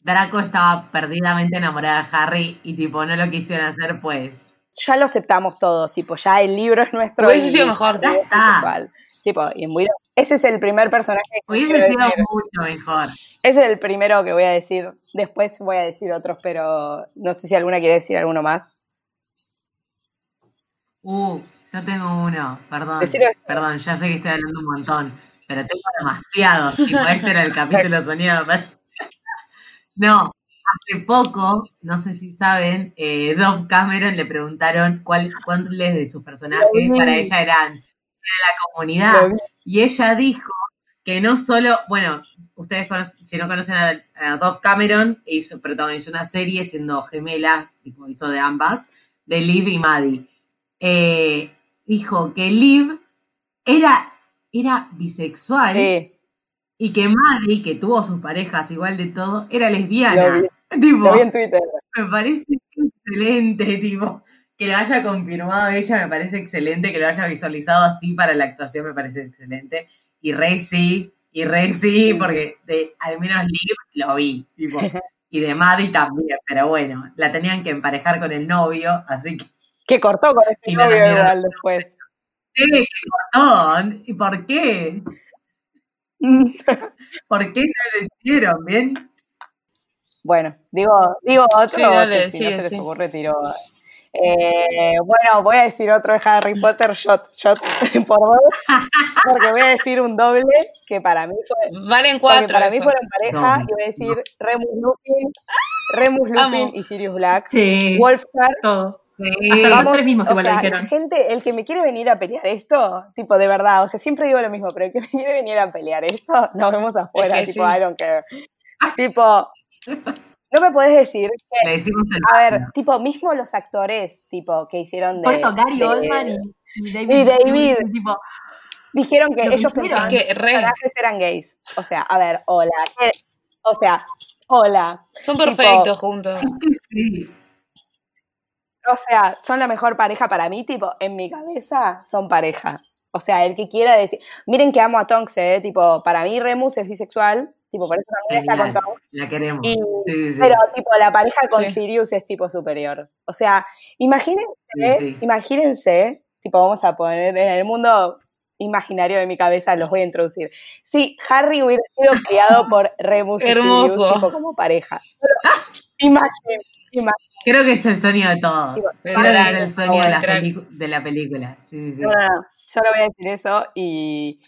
Draco estaba perdidamente enamorada de Harry y tipo no lo quisieron hacer pues. ya lo aceptamos todos, tipo, ya el libro es nuestro. Hubiese sido mejor. Ya está. Tipo, y muy- ese es el primer personaje que Hubiese sido decir. mucho mejor. Ese es el primero que voy a decir. Después voy a decir otros, pero no sé si alguna quiere decir alguno más. Uh, yo tengo uno, perdón. Perdón, ya sé que estoy hablando un montón, pero tengo demasiados. Tipo, este era el capítulo soñado. No, hace poco, no sé si saben, eh, Dove Cameron le preguntaron cuál, cuáles de sus personajes para ella eran de la comunidad. Y ella dijo que no solo, bueno, ustedes conocen- si no conocen a, a Dove Cameron, hizo, protagonizó una serie siendo gemelas, tipo hizo de ambas, de Liv y Maddie. Eh, dijo que Liv era, era bisexual Sí, y que Maddie, que tuvo sus parejas igual de todo, era lesbiana. Vi. Tipo, lo vi en Twitter. me parece excelente, tipo, que lo haya confirmado ella, me parece excelente, que lo haya visualizado así para la actuación, me parece excelente. Y re sí, y re sí, porque de, al menos Liv lo vi, tipo, y de Maddie también, pero bueno, la tenían que emparejar con el novio, así que, Que cortó con no novio igual después. ¿Qué? ¿Y por qué? ¿Por qué no lo hicieron? ¿Bien? bueno, digo, digo otro. Sí, dale, que si sí, no se les sí. ocurre, tiro. Eh, bueno, voy a decir otro de Harry Potter, shot, shot por dos, porque voy a decir un doble que para mí fue, Valen porque cuatro. para mí fueron pareja, y voy a decir Remus Lupin, Remus Lupin Amo. y Sirius Black, Sí, Wolfgar todo. Sí. Hasta Vamos, los tres mismos o igual sea, lo dijeron. la gente, el que me quiere venir a pelear esto, tipo, de verdad, o sea, siempre digo lo mismo, pero el que me quiere venir a pelear esto, nos vemos afuera, Es que tipo, sí. I don't care. Tipo, no me podés decir que, Le decimos el a ver, tipo, mismo los actores, tipo, que hicieron de... Por eso Gary de- Oldman y, y David. y David. tipo, Dijeron que lo que ellos pensaban Es que re. personajes eran gays. O sea, a ver, hola. O sea, hola. Son Tipo- perfectos juntos. Sí. O sea, son la mejor pareja para mí, tipo, en mi cabeza son pareja. O sea, el que quiera decir, miren que amo a Tonks, eh, tipo, para mí Remus es bisexual, tipo, por eso también está con Tonks. La queremos. Y- Sí, sí, sí. Pero, tipo, la pareja con Sí. Sirius es tipo superior. O sea, imagínense, Sí, sí. imagínense, tipo, vamos a poner en el mundo imaginario de mi cabeza, los voy a introducir. Si Harry hubiera sido criado por Remus y Hermoso. Sirius, tipo, como pareja. Imaginen. Creo que es el sueño de todos. Creo que es el sueño de la, de la película. Sí, sí, sí. No, no, no. Yo no voy a decir eso y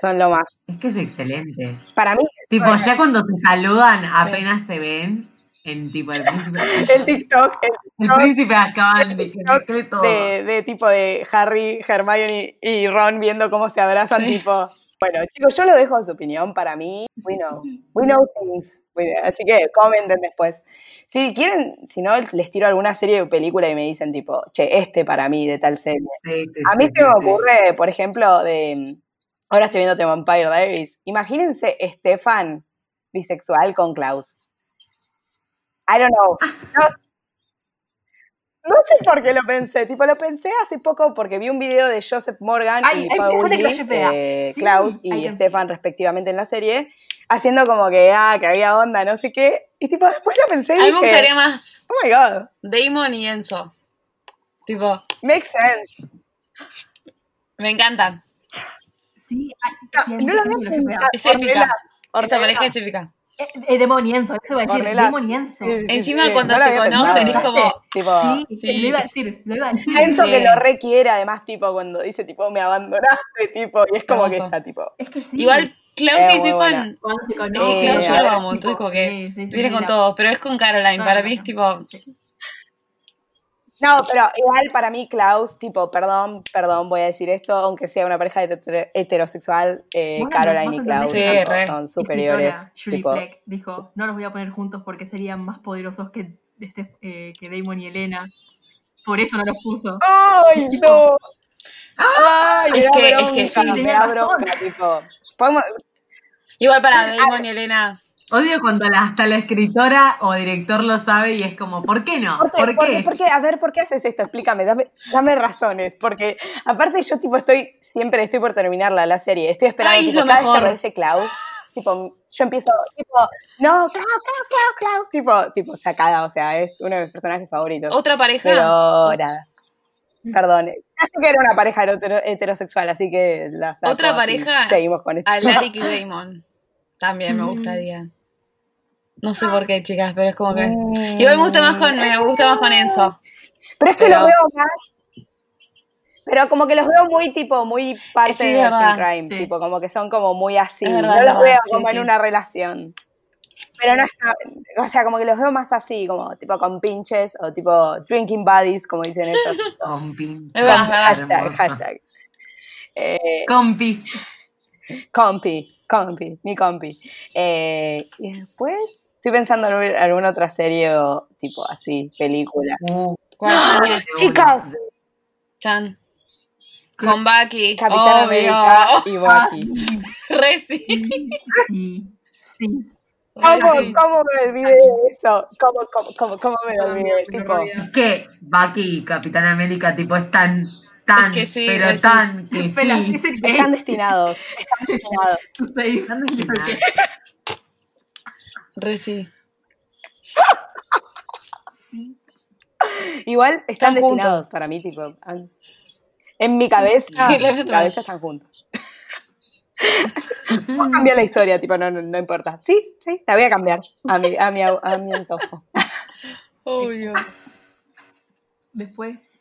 son lo más. Es que es excelente. Para mí, Tipo, ya cuando se saludan, apenas se ven en tipo el príncipe. el TikTok, el El príncipe acaban de de, de tipo de Harry, Hermione y Ron viendo cómo se abrazan, Sí. tipo. Bueno, chicos, yo lo dejo en su opinión. Para mí, we know. We know things. We- Así que comenten después. Si quieren, si no, les tiro alguna serie o película y me dicen, tipo, che, este para mí de tal serie. Sí, sí, A mí sí, se me ocurre, por ejemplo, de. Ahora estoy viendo The Vampire Diaries. Imagínense Stefan bisexual con Klaus. I don't know. No, no sé por qué lo pensé. Tipo, lo pensé hace poco porque vi un video de Joseph Morgan Ay, y shippea. eh, Sí, Klaus y Stefan respectivamente en la serie, haciendo como que, ah, que había onda, no sé qué. Y tipo, después lo pensé y A mí me dije, gustaría más oh my god, Damon y Enzo. Tipo, makes sense. me encantan. Sí, No lo shippea. Es épica. Esa pareja es épica. Eh, eh, Demon y Enzo, eso iba a decir. Sí, sí, Encima sí, cuando no se conocen es como... Tipo, Sí, sí. lo iba a decir, lo iba a decir. Enzo Sí. que lo requiere, además, tipo, cuando dice, tipo, me abandonaste, tipo, y es como que está, tipo, Es que sí. Igual Klaus y conocen, Klaus yo lo amo, entonces como que sí, sí, sí, viene con la- todo, pero es con Caroline, No, para no, mí no. es tipo... No, pero igual para mí Klaus, tipo, perdón, perdón, voy a decir esto, aunque sea una pareja heter- heterosexual, eh, Bueno, Caroline y Klaus Sí, son superiores. Julie tipo, Fleck dijo, no los voy a poner juntos porque serían más poderosos que, este, eh, que Damon y Elena. Por eso no los puso. ¡Ay, no! ¡Ay, me Es que- es que sí, tenía da razón. bronca, tipo, podemos- Igual para Damon y Elena... Odio cuando la- hasta la escritora o director lo sabe y es como, ¿por qué no? ¿Por qué? ¿Por ¿Por qué? qué? ¿Por qué? A ver, ¿por qué haces esto? Explícame, dame, dame razones. Porque aparte yo tipo estoy, siempre estoy por terminarla la serie. Estoy esperando, Ay, tipo, lo cada vez que aparece Klaus, tipo, yo empiezo, tipo, no, Klaus, Klaus, Klaus, Klaus, tipo, tipo, sacada, o sea, es uno de mis personajes favoritos. Otra pareja... Pero nada. Perdón, casi que era una pareja hetero- heterosexual, así que la saco, Otra pareja, Seguimos con esto. Alaric y Damon. También me gustaría. No sé por qué, chicas, pero es como que... Igual me gusta más con, me gusta más con Enzo. Pero es que Pero- los veo más. Pero como que los veo muy tipo, muy parte Sí, de Crime, sí. tipo, como que son como muy así. Verdad, no los verdad, veo sí, como sí. en una relación. Pero no está, o sea, como que los veo más así, como tipo con pinches o tipo drinking buddies, como dicen ellos. Con pin- Es verdad, es verdad. hashtag, hashtag. Eh, Compis. compi, compi, mi compi. Eh, y después estoy pensando en ver alguna otra serie o tipo así, película. Uh, ¿Cuál? ¿Qué? Chicas, Chan. Con Bucky. Capitán Obvio. América y Bucky. Re sí. Sí, sí. ¿Cómo. ¿Cómo me olvidé de eso? ¿Cómo, cómo, cómo, cómo me olvidé? Tipo, es que Bucky y Capitán América, tipo, es tan, tan, Es que sí, pero sí. tan que Pelas, sí. es el están destinados. Están destinados. Están destinados. Re sí. Igual están Están juntos. destinados para mí, tipo. En mi cabeza, Sí, en mi cabeza están juntos. Vos cambiar la historia, tipo, no, no, no importa. Sí, sí, la voy a cambiar a mi, a mi, a mi antojo. Obvio. Después,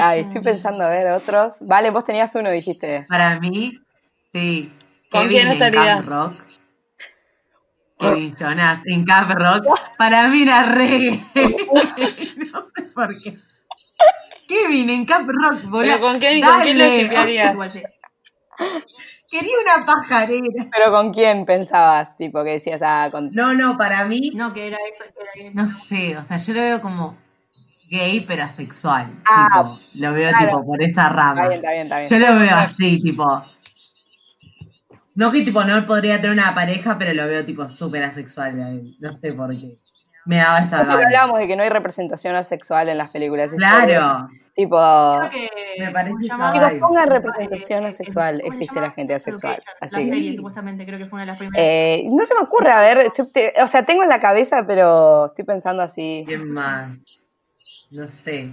Ay, estoy pensando a ver otros. Vale, vos tenías uno, dijiste. Para mí, sí. ¿Con Kevin quién en estaría? Camp Rock. Kevin Jonas en Camp Rock. Para mí era re. no sé por qué. Kevin en Camp Rock, boludo. Pero ¿con quién, ¿con quién lo sí. Quería una pajarera. Pero ¿con quién pensabas? Tipo, que decías, ah, con... No, no, para mí, No, que era eso, que era que no sé, o sea, yo lo veo como gay pero asexual. Ah, tipo, lo veo claro. tipo por esa rama. Está bien, está bien, está bien. Yo lo veo así, tipo. No que tipo no podría tener una pareja, pero lo veo tipo súper asexual. él. No sé por qué. me daba esa Nosotros gana. hablábamos de que no hay representación asexual en las películas. Claro. Tipo, Creo que Me parece. Chicos, pongan Eh, representación eh, asexual. ¿cómo se Existe la gente Sex asexual. La Así que- serie, supuestamente, creo que fue una de las primeras. Eh, no se me ocurre, a ver, estoy- te- o sea, tengo en la cabeza, pero estoy pensando así. ¿Quién más? No sé.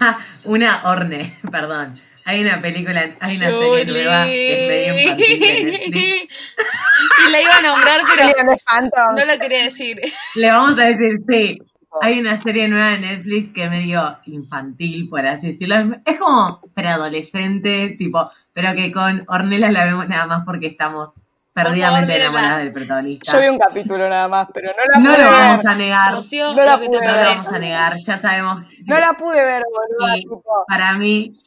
Ah, una Orne, perdón. Hay una película, hay una serie nueva que es medio infantil de Netflix. y la iba a nombrar, pero no la quería decir. Le vamos a decir, sí. Hay una serie nueva de Netflix que es medio infantil, por así decirlo. Es- Es como preadolescente, tipo, pero que con Ornella la vemos nada más porque estamos perdidamente Ornella. enamoradas del protagonista. Yo vi un capítulo nada más, pero no la No pude lo ver. vamos a negar, no Rocío, No la lo pude lo vamos a negar, ya sabemos. No la pude ver. Y tipo, para mí,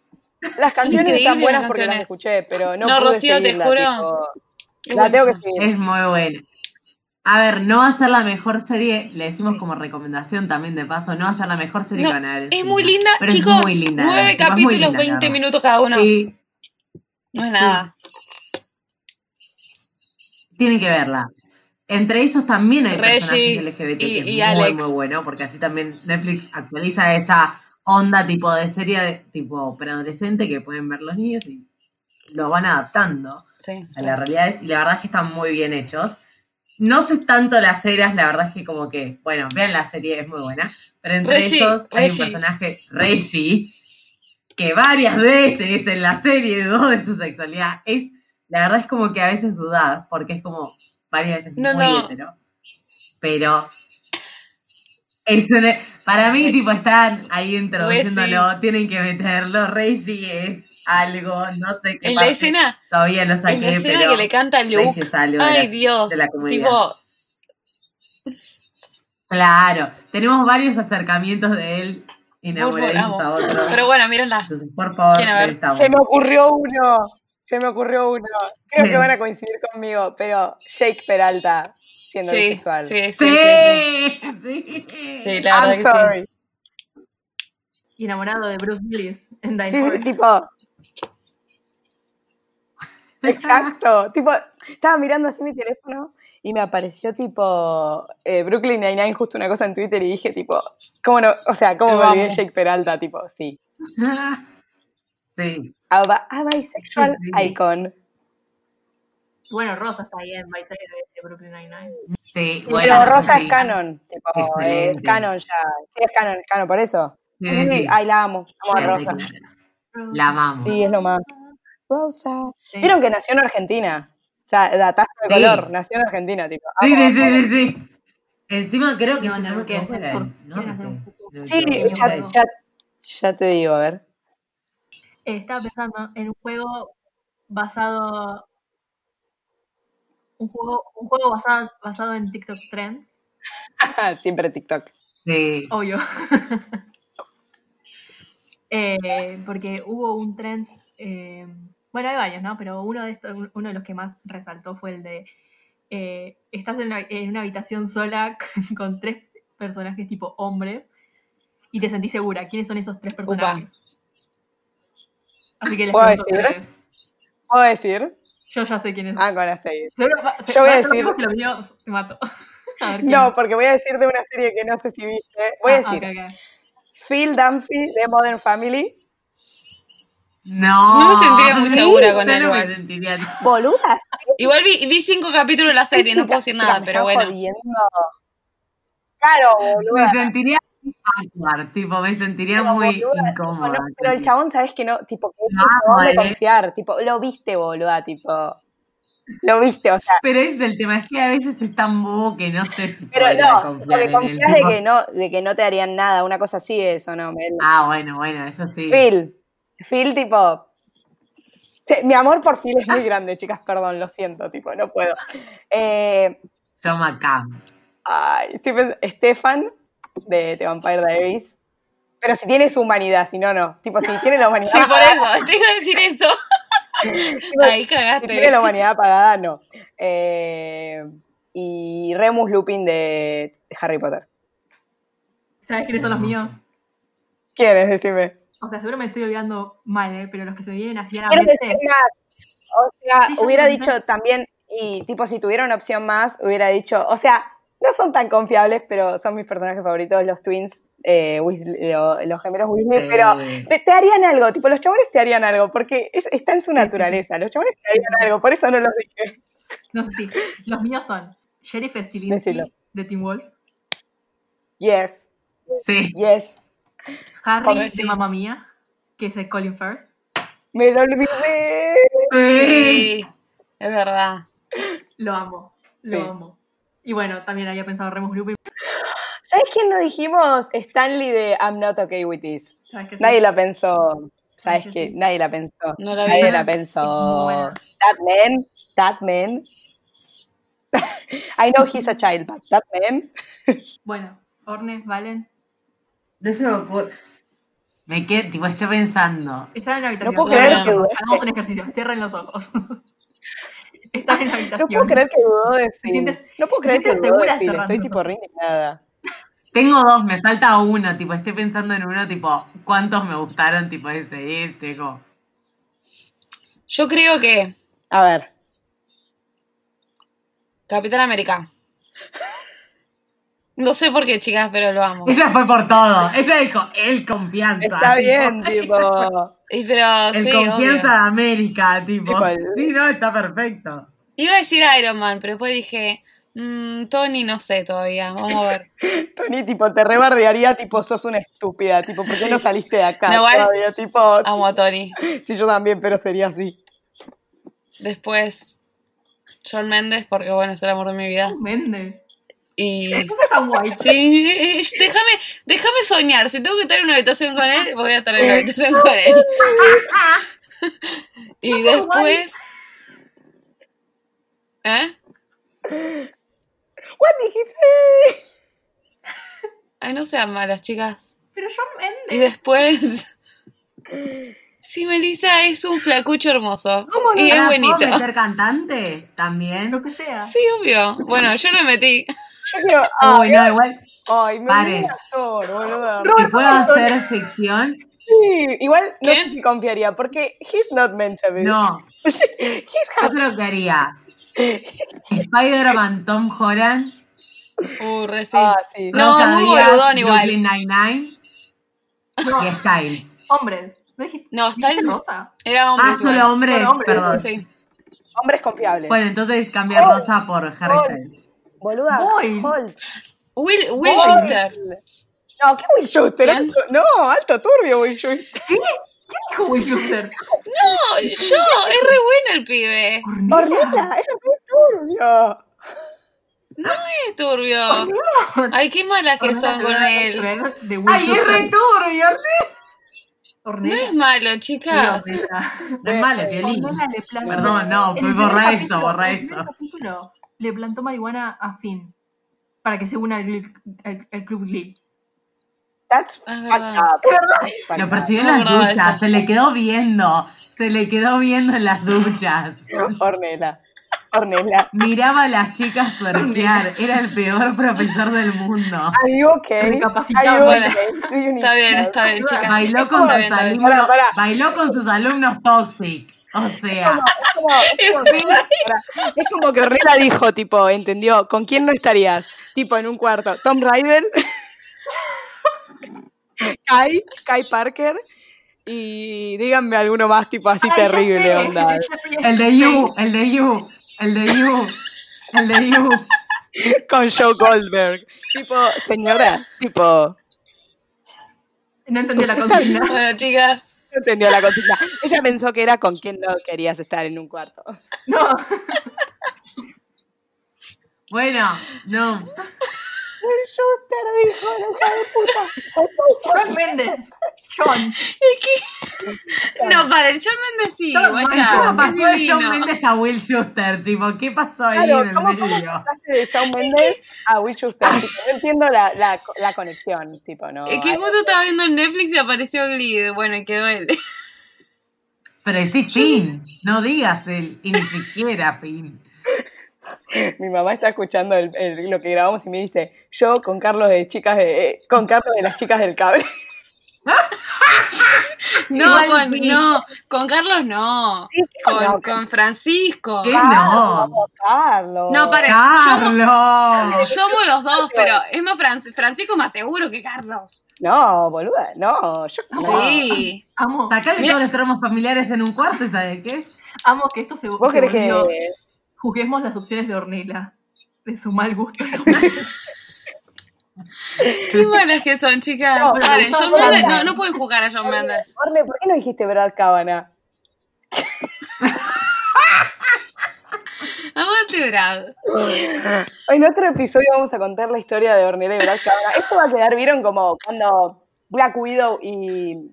las canciones están buenas las porque las escuché, pero no, No, pude Rocío, te juro. tipo, la tengo que seguir. es muy buena. A ver, no va a ser la mejor serie, le decimos como recomendación también de paso, no va a ser la mejor serie No, que van a ver. en Es muy linda, pero chicos. Es muy linda, nueve tipo, capítulos, linda, la 20 verdad. minutos cada uno. Y No es nada. Tienen que verla. Entre esos también hay Reggie personajes LGBT y- que y es muy, Alex. muy bueno, porque así también Netflix actualiza esa onda tipo de serie de, tipo preadolescente que pueden ver los niños y lo van adaptando Sí. a las realidades y la verdad es que están muy bien hechos. No sé tanto las eras, la verdad es que como que, bueno, vean la serie, es muy buena, pero entre Reggie, esos hay un personaje, Reggie, que varias veces en la serie dudó de su sexualidad. Es, la verdad es como que a veces dudás, porque es como varias veces No, muy no. hetero. Pero es una- para mí, tipo, están ahí introduciéndolo, tienen que meterlo. Reggie es algo, no sé qué En la escena, todavía lo en saqué, la escena pero que le canta Luke. Es algo de Ay, la- Dios. de la comunidad. Tipo, Claro, tenemos varios acercamientos de él enamoradizos a otros. pero bueno, mírenla. Entonces, por favor. Se me ocurrió uno. Se me ocurrió uno. Creo Sí. que van a coincidir conmigo, pero Jake Peralta siendo Sí, bisexual. sí, sí, sí, sí. Sí, sí. Sí, la verdad I'm que sí. sorry. Y enamorado de Bruce Willis en Die Sí, Hard. tipo. Exacto. tipo, estaba mirando así mi teléfono y me apareció tipo eh, Brooklyn Nine-Nine justo una cosa en Twitter y dije tipo, ¿cómo no? O sea, ¿cómo me olvidé. Jake Peralta? Tipo, sí. Sí, A, ba- a bisexual Sí, sí. icon. Bueno, Rosa está ahí en Side de Brooklyn Nine-Nine. sí. Pero Bueno, Rosa sí. es canon. Tipo, es canon ya. Sí, es canon, es canon, por eso. Sí, Sí, sí. Ay, la amo. Amo a Rosa. La amamos. Sí, es lo más. Rosa. Sí. Vieron que nació en Argentina. O sea, datazo de Sí. color. Nació en Argentina, tipo. Sí, sí, sí, sí, sí. Encima creo que No, si no Sí, ya te digo, a ver. Eh, estaba pensando en un juego basado. Un juego, un juego basado, basado en TikTok Trends, Siempre TikTok. Sí. obvio. Eh, porque hubo un trend. eh, bueno, hay varios, ¿no? Pero uno de estos, uno de los que más resaltó fue el de. eh, estás en una, en una habitación sola con, con tres personajes tipo hombres y te sentís segura. ¿Quiénes son esos tres personajes? Así que les ¿Puedo decir? ¿Puedo decir? Yo ya sé quiénes Ah, con la serie. Se- Yo voy a lo decir- mismo que los videos, te mato. A ver quién. No, porque voy a decir de una serie que no sé si viste. Voy a Ah, decir. Phil Dunphy de Modern Family. No. No me sentiría muy sí, segura con él, no me igual. sentiría. Boluda. Igual vi, vi cinco capítulos de la serie, no puedo decir nada, me pero bueno. jodiendo. Claro, Me boluda. sentiría awkward, tipo, me sentiría Pero, muy boluda, incómoda. tipo, no, pero el chabón, ¿sabes que no? Tipo, que no Vamos, dónde eh. confiar. Tipo, lo viste, boluda, tipo. Lo viste, o sea. Pero ese es el tema, es que a veces es tan bobo que no sé si Pero no, confiar él. confías de que no, de que no te harían nada, una cosa así es o no, Mel. Ah, bueno, bueno, eso sí. Phil. Phil, tipo. te- Mi amor por Phil es muy grande, chicas, perdón, lo siento, tipo, no puedo. Eh, John McCann. ay, Stefan, de The Vampire Diaries. Pero si tiene su humanidad, si no, no. Tipo, si tiene la humanidad Sí, por apagada, eso, te iba a decir eso. tipo, Ahí si tiene cagaste. la humanidad apagada, no. Eh, y Remus Lupin de Harry Potter. ¿Sabes quiénes son los míos? ¿Quién es? Decime. O sea, seguro me estoy olvidando mal, ¿eh? pero los que se vienen así a la mente. O sea, Sí, hubiera dicho también, y tipo, si tuviera una opción más, hubiera dicho, o sea, no son tan confiables, pero son mis personajes favoritos, los twins, eh, Weasley- lo- los gemelos Weasley, Sí. pero te, te harían algo, tipo, los chabones te harían algo, porque es- está en su Sí, sí, naturaleza, los chabones te harían algo, por eso no los dije. No sé, sí. Los míos son Sheriff Stilinski Decilo. de Team Wolf, Yes, Sí. yes, Harry de sí. Mamma Mía, que es el Colin Firth. me lo olvidé. Sí, es verdad. Lo amo, lo Sí. amo. Y bueno, también había pensado Remus Lupin. ¿Sabes quién no dijimos? Stanley de I'm Not Okay With This. ¿Sabes? Nadie la pensó. ¿Sabes que qué? sí. Nadie la pensó. No la. Nadie la pensó. That man, that man. I know he's a child, but that man. Bueno, Orne, Valen, No se me ocurre. Me quedé, tipo, estoy pensando. están en la habitación. puedo creer que. Hagamos un ejercicio, cierren los ojos. están en la No habitación. puedo creer que dudó de Finn. sientes- no puedo creer que dudó segura de Estoy tipo re indignada. Tengo dos, me falta uno, tipo, estoy pensando en uno, tipo, ¿cuántos me gustaron, tipo, ese, este, como... Yo creo que A ver. Capitán América. No sé por qué, chicas, pero lo amo. Ella fue por todo, ella dijo, el confianza. Está tipo, bien, tipo. Y pero El sí, confianza obvio. de América, tipo. Sí, no, está perfecto. Iba a decir Iron Man, pero después dije, mm, Tony no sé todavía, vamos a ver. Tony, tipo, te rebardearía, tipo, sos una estúpida. Tipo, ¿por qué no saliste de acá No, todavía? Tipo, Amo a Tony. sí, yo también, pero sería así. Después, John Méndez, porque bueno, es el amor de mi vida. Méndez. Y seas tan guay. sí, eh, déjame, déjame soñar. Si tengo que estar en una habitación con él, voy a estar en una habitación con él. Y después. ¿Eh? What say? Ay, no sean malas, chicas. Pero John Y después. Sí, Melissa es un flacucho hermoso. ¿Cómo no? Y es bonito. ¿puedo meter cantante también? Lo que sea. Sí, obvio. Bueno, yo lo metí. Yo quiero. Uy, no, igual, Ay, me actor, boluda. si puedo hacer ficción, Sí, igual no ¿Quién? sé si confiaría, porque he's not meant to be. no. he's Yo creo que haría Spider-Man Tom Holland, Uh, re sí. Ah, sí. No, Rosa muy Díaz, boludón igual. Brooklyn Nine-Nine y Styles. Hombres. ¿No dijiste, No, en- Rosa? Era hombre. Ah, solo hombres, Solo hombres, perdón. Sí. Hombres confiables. Bueno, entonces cambié Rosa por Harry Holt. Styles. Boluda. Holt. Will, Will. Schuster. No, ¿qué Will Schuster? No, alto turbio Will Schuster. ¿Qué dijo Will Schuster? No, yo, es re bueno el pibe. Ornella, es muy turbio. Es turbio. Ay, qué malas que son con él. De Will ¡Ay, es re turbio! No Ornella. es malo, chica. No es malo, violín. Perdón, no, borra eso, borra eso. Le plantó marihuana a Finn para que se una al, al- al club Glee. That's up. Lo persiguió en No las de duchas, eso. se le quedó viendo, se le quedó viendo en las duchas. Ornella. Ornella. Miraba a las chicas tuerquear, era el peor profesor del mundo. Are you okay? Recapacitado, Are you bueno. okay? Está bien, está bien, chicas. Bailó con sus bien, bien. alumnos, pará. bailó con sus alumnos toxic. O sea, Es como, es como es como que Ornella dijo, tipo, entendió, ¿con quién no estarías? Tipo, en un cuarto, Tom Rydell, Kai, Kai Parker, y díganme alguno más, tipo, así Ay, terrible, sé, onda. El de You, el de You, el de You, el de You. Con Joe Goldberg. Tipo, señora, tipo, No entendió la consigna. Bueno, chicas. No entendió la consigna. Ella pensó que era con quién no querías estar en un cuarto. No. Bueno, no. Will Schuster dijo, la hija de puta. John Méndez. John. Que. No, paren, John Méndez sí, John guacha. ¿Cómo pasó de. John Méndez a Will Schuster? Tipo, ¿qué pasó ahí Claro, en el ¿cómo, cómo medio? pasaste de Shawn Mendes a Will Schuster? No entiendo la, la, la conexión, tipo, no. Es que justo estaba viendo en Netflix y apareció Glee. Bueno, y quedó él. Pero decís Finn, no digas él, y ni siquiera Finn. Mi mamá está escuchando el- el- lo que grabamos y me dice, yo con Carlos de chicas de, eh, con Carlos de las chicas del cable. No, con, no, con Carlos no. Sí, Con, no, con Francisco. ¿Qué no? Carlos. No, paren. Carlos. Somos los dos, pero es más Fran- Francisco más seguro que Carlos. No, boluda, no. Yo, no. Sí. Amo, Sacarle todos los tramos familiares en un cuarto, ¿sabes qué? amo que esto se, ¿Vos se volvió. que.? Juguemos las opciones de Ornella. De su mal gusto. Qué buenas que son, chicas. No, Paren, no, John no, Mendes, no. no, no pueden jugar a John Mendes. Orne, ¿por qué no dijiste Brad Cábana? Aguante, Brad. En otro episodio vamos a contar la historia de Ornella y Brad Cábana. Esto va a quedar, ¿vieron? Como cuando Black Widow y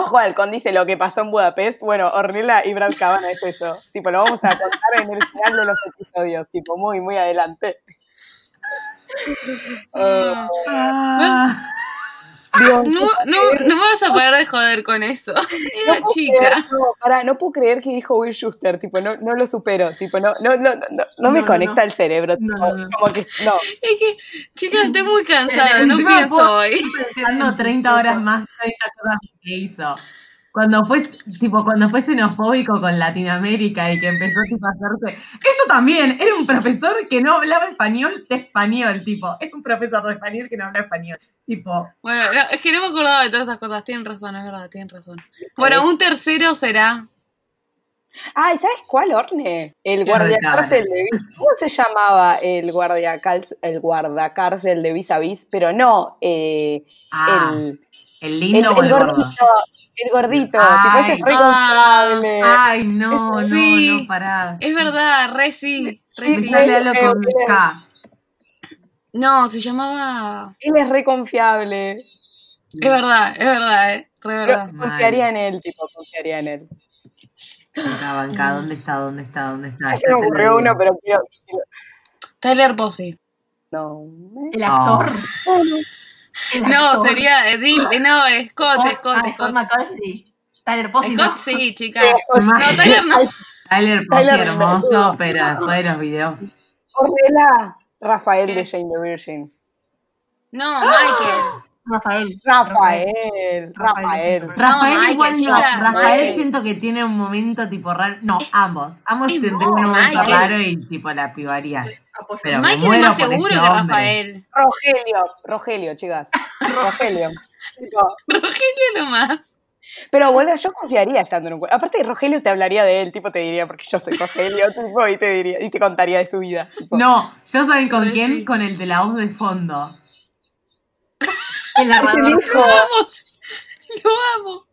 Ojo Halcón dice lo que pasó en Budapest. Bueno, Ornella y Brad Cábana es eso. Tipo, lo vamos a contar en el final de los episodios. Tipo, muy, muy adelante. Eh, Ah. Dios, No, no, no me vas a parar de joder con eso. Era puedo chica. creer- no, pará, no puedo creer que dijo Will Schuster, tipo, no, no lo supero, tipo, no, no, no, no, no, no me No, no, conecta no. el cerebro, No, tipo, no, no. como que, no, Es que, chicas, estoy muy cansada, no pienso hoy. Dando 30 horas más, 30 cosas que hizo. Cuando fue, tipo, cuando fue xenofóbico con Latinoamérica y que empezó tipo, a hacerse. Eso también, era un profesor que no hablaba español de español, tipo. Es un profesor de español que no habla español. Tipo, Bueno, no, es que no me acordaba de todas esas cosas. Tienen razón, es verdad, tienen razón. Bueno, un tercero será. Ay, ¿sabes cuál, Orne? El ¿Qué guardiacárcel de Vis. ¿Cómo se llamaba el guardiacárcel, el guardacárcel de Vis a Vis? Pero no, eh, ah, el, el el, lindo o el el gordo. gordito, el gordito, Ay. tipo, ese es re confiable. Ay, no, no, Sí. no, pará. Es verdad, re sí, re sí. Con K. No, se llamaba. Él es re confiable. Es verdad, es verdad, eh. Re verdad. Confiaría en él, tipo, confiaría en él. Banca, banca, ¿dónde está? ¿Dónde está? ¿Dónde está? Se me ocurrió uno, pero quiero, Tyler Posey. no. El actor. No, sería. eh, Dil- eh, no, Scott, Oh, Scott, ah, Scott Scott. McCarthy. Tyler Posey. Scott no. sí, chicas. Scott. No, Tyler no. Tyler Posey hermoso, pero después de los videos. Ornella, Rafael ¿Qué? de Jane the Virgin. No, Michael. Rafael. Rafael, Rafael. No, Rafael Michael, igual no. chica, Rafael Michael. siento que tiene un momento tipo raro. No, ambos. Ambos tendrían un momento Michael. raro y tipo la pivaría. Apoyo. Pero Michael es más seguro que. Rafael. Rogelio, Rogelio, chicas. Rogelio. Rogelio nomás. Pero boludo, yo confiaría estando en un cuerpo. Aparte, Rogelio te hablaría de él, tipo te diría, porque yo soy Rogelio, tipo, y te diría, y te contaría de su vida. tipo. No, yo saben con quién? Con el de la voz de fondo. El narrador. Lo amo. Lo amo.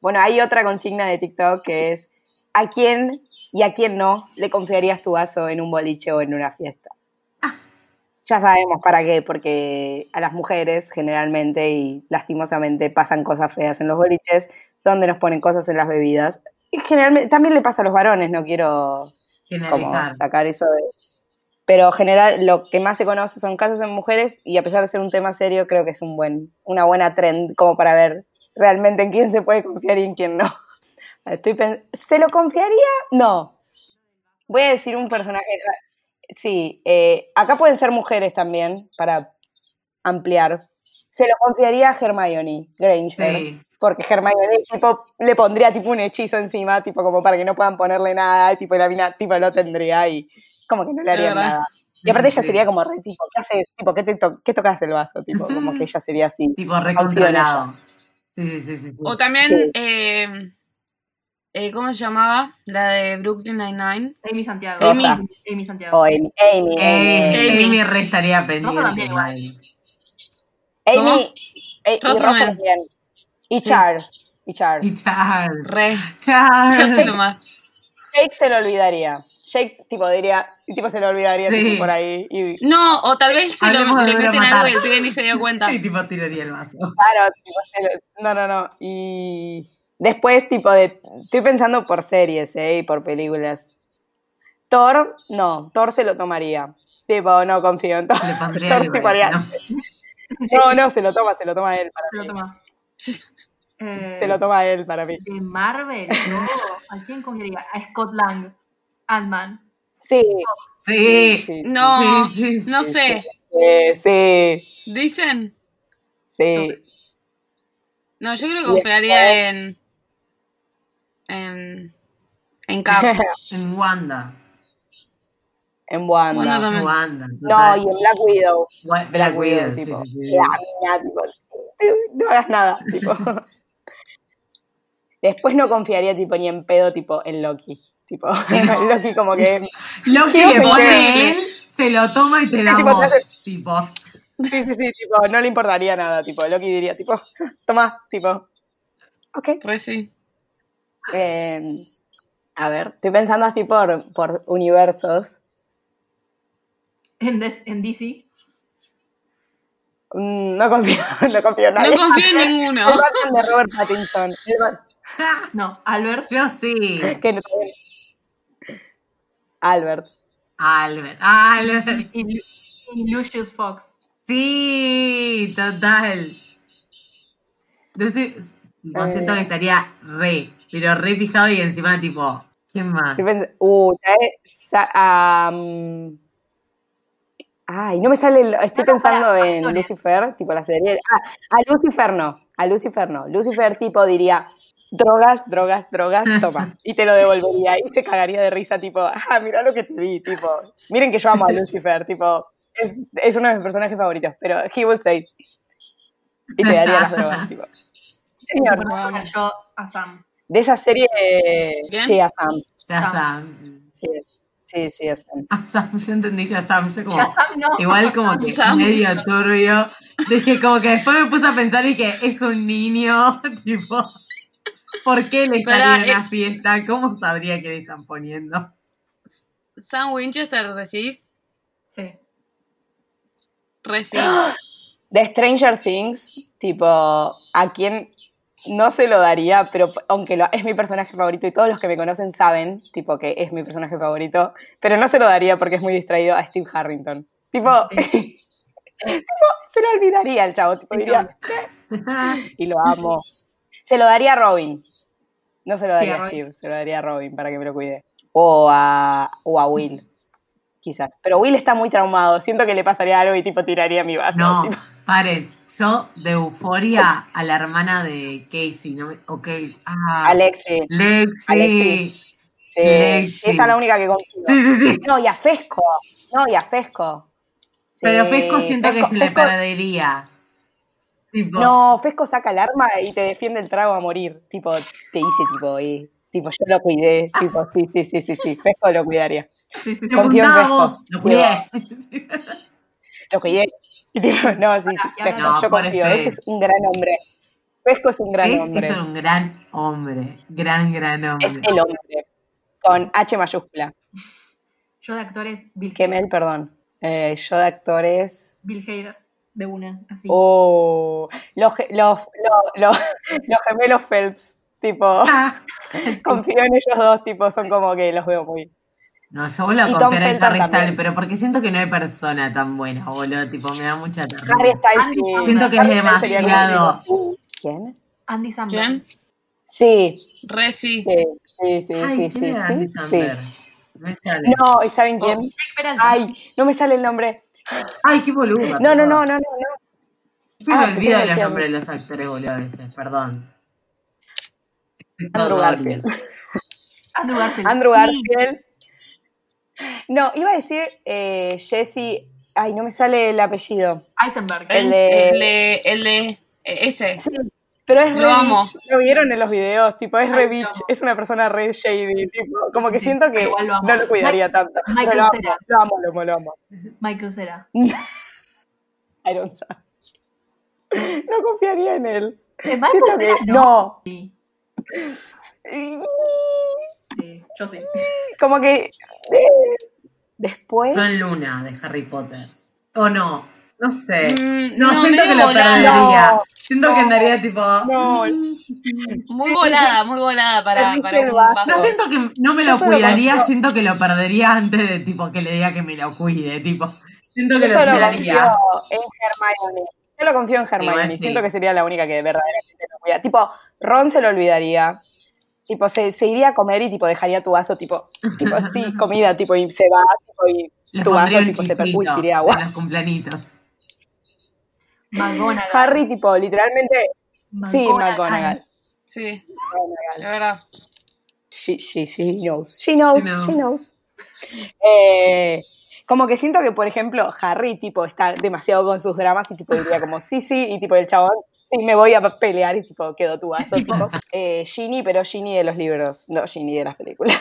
Bueno, hay otra consigna de TikTok que es ¿a quién y a quién no le confiarías tu vaso en un boliche o en una fiesta? Ya sabemos para qué, porque a las mujeres generalmente y lastimosamente pasan cosas feas en los boliches, donde nos ponen cosas en las bebidas. Y generalmente también le pasa a los varones, no quiero como sacar eso de... Pero general, lo que más se conoce son casos en mujeres y a pesar de ser un tema serio, creo que es un buen, una buena trend como para ver realmente en quién se puede confiar y en quién no. Estoy ¿Se lo confiaría? No. Voy a decir un personaje. Sí, eh, acá pueden ser mujeres también, para ampliar. Se lo confiaría a Hermione Granger. Sí. Porque Hermione tipo, le pondría tipo un hechizo encima, tipo como para que no puedan ponerle nada, tipo y la mina tipo lo tendría y como que no le haría nada. Y aparte ella sería como re tipo, ¿qué haces? Tipo, ¿qué, te to- qué tocas el vaso? Tipo, como que ella sería así. Tipo recontrolado. Sí, sí, sí, sí. sí. O también, Sí. eh, eh, ¿cómo se llamaba? La de Brooklyn Nine-Nine. Amy Santiago. Rosa. Amy, Amy Santiago. O Amy, Amy, Amy, Amy. Amy re estaría pendiente. también igual. Amy. Eh, y Rosa Rosa también. también. Y Sí. Charles. Y Charles. Y Charles. Re. Charles. Charles nomás. Jake se lo olvidaría. Jake, tipo, diría, tipo, se lo olvidaría Sí. tipo, por ahí. Y, No, o tal vez se lo, le meten algo y el pibe ni se dio cuenta. Y tipo tiraría el vaso. claro, tipo, se lo- no, no, no. Y Después, tipo de. Estoy pensando por series, ¿eh? Y por películas. Thor, no, Thor se lo tomaría. Tipo, no confío en Thor. Thor se tomaría. No. no. se lo toma, se lo toma él. Para se lo toma. Se eh, lo toma él para mí. De Marvel, no. ¿A quién cogería? A Scott Lang, Ant-Man. Sí. Sí. No, no sé. Sí, Dicen. Sí. No, yo creo que confiaría en en. En Cap. En Wanda. en Wanda. Wanda también. Wanda. No, y en Black Widow. Wa- Black, Widow, sí, tipo. sí, sí. La mina, tipo. No hagas nada, tipo. Después no confiaría, tipo, ni en pedo, tipo, en Loki. Tipo, Loki como que. Loki que llegue. él, se lo toma y te da tipo, voz. Tipo, Sí, sí, sí, tipo, no le importaría nada, tipo, Loki diría, tipo, toma, tipo. Ok. Pues sí. Eh, a ver, estoy pensando así por, por universos. En, des- en DC. Mm, No confío, no confío en nadie. No confío en ninguno. El Batman de Robert Pattinson. El Bat- No, Albert. yo sí. que no- Albert. Albert, Albert. Y, Lu- y Lucius Fox. Sí, total. Yo sí, Eh. siento que estaría re, pero re fijado y encima tipo, ¿quién más? Uh, am, Ay, no me sale. el- Estoy No, no, pensando para, en actores. Lucifer, tipo la serie. Ah, a Lucifer no. A Lucifer no. Lucifer, tipo, diría. Drogas, drogas, drogas, toma. Y te lo devolvería. Y se cagaría de risa, tipo, ah, mira lo que te di, tipo. Miren que yo amo a Lucifer, tipo. Es, es uno de mis personajes favoritos, pero he will say. Y te daría las drogas, tipo. Señor, Bueno, yo a Sam. De esa serie. Bien. Sí, a Sam. Ya Sam. Sam. Sí, sí, sí, a Sam. A Sam, yo entendí ya Sam, yo como, Ya Sam no. igual como que medio turbio. Dije como que después me puse a pensar y que es un niño, tipo, ¿por qué le estaría en una es- fiesta? ¿Cómo sabría que le están poniendo? Sam Winchester, decís. Sí. Re sí. De Stranger Things, tipo, a quien no se lo daría, pero aunque lo- es mi personaje favorito y todos los que me conocen saben, tipo, que es mi personaje favorito, pero no se lo daría porque es muy distraído a Steve Harrington. Tipo, Sí. tipo, se lo olvidaría el chavo, tipo, Sí, diría, y lo amo. Se lo daría a Robin. No se lo daría a. Steve, se lo daría a Robin para que me lo cuide. O a, o a Will, quizás. Pero Will está muy traumado, siento que le pasaría algo y tipo tiraría mi vaso. No, tipo. paren. De euforia a la hermana de Casey, ¿no? Ok. Ah, Alexi. Lexi. Alexi. Sí, Lexi. esa es la única que confío. Sí, sí, sí. No, y a Fesco. No, y a Fesco. Sí, Pero Fesco siento que Fesco- se le perdería. Tipo, No, Fesco saca el arma y te defiende el trago a morir. Tipo, te dice, tipo, y, tipo, yo lo cuidé. Tipo, sí, sí, sí, sí, sí. Fesco lo cuidaría. Sí, sí, confío en apuntamos. Fesco. Lo cuidé. Lo cuidé. Y tipo, no, sí, no, yo confío. Es un gran hombre. Fesco es un gran Es, hombre. es un gran hombre. Gran, gran Es hombre. el hombre. Con H mayúscula. Yo de actores, Bill Hader. Kemel, perdón. Eh, yo de actores. Bill Hader. De una, así. Oh, los, los, los, los gemelos Phelps, tipo, Ah. confío en ellos dos, tipo, son como que los veo muy. No, yo vuelvo a en Felton Harry. Styles, pero porque siento que no hay persona tan buena, boludo. Tipo, me da mucha Harry ternura. Styles, Andy sí. Samberg. Siento que es Harry demasiado. ¿Quién? Andy Samberg. ¿Quién? Sí, Re sí. sí, sí, sí, Ay, sí, ¿quién sí, era sí, Andy sí. Samberg? Me sale. No, ¿y saben quién? Jake Peralta. Ay, no me sale el nombre. Ay, qué boludo. No, no, no, no, no, no. Yo me Ah, olvido los nombres de los actores, boludo, a veces, perdón. Andrew Garfield. Andrew Garfield. Andrew Sí. Garfield. No, iba a decir eh, Jesse. Ay, no me sale el apellido. Eisenberg. El El de- el de, el de eh, ese. Sí, pero es Lo re amo. bitch. ¿Lo vieron en los videos? Tipo, es Ay, re bitch. Es una persona re shady. Tipo, como que Sí, siento que igual lo amo. no lo cuidaría tanto. Michael Pero lo amo, Cera. lo amo, lo amo, lo amo. Michael Cera. I don't know. No confiaría en él. ¿De Michael Cera? que- No. Sí, no. sí, yo sí. Como que eh, después. Son Luna de Harry Potter. ¿O no? No sé. Mm, no, no, siento que lo volada. perdería. No, siento que andaría tipo. No, Muy volada, muy volada para, para el un vaso. No siento que no me lo cuidaría, siento que lo perdería antes de tipo que le diga que me lo cuide, tipo. Siento que yo lo cuidaría. en Hermione. Yo lo confío en Hermione. Sí. Siento que sería la única que verdaderamente lo cuida. Tipo, Ron se lo olvidaría. Tipo, se, se iría a comer y tipo dejaría tu vaso, tipo, tipo así, comida, tipo, y se va, tipo, y Les tu vaso, tipo, se percuye chismito iría agua. los cumpleañitos. McGonagall. Harry, tipo, literalmente, Sí, McGonagall. McGonagall. Sí, es verdad. She, she, she knows. She knows, She knows. she knows. Eh, como que siento que, por ejemplo, Harry, tipo, está demasiado con sus dramas y, tipo, diría como, sí, sí, y, tipo, el chabón, sí, me voy a pelear y, tipo, quedó tu vaso, tipo. Eh, Ginny, pero Ginny de los libros, no Ginny de las películas.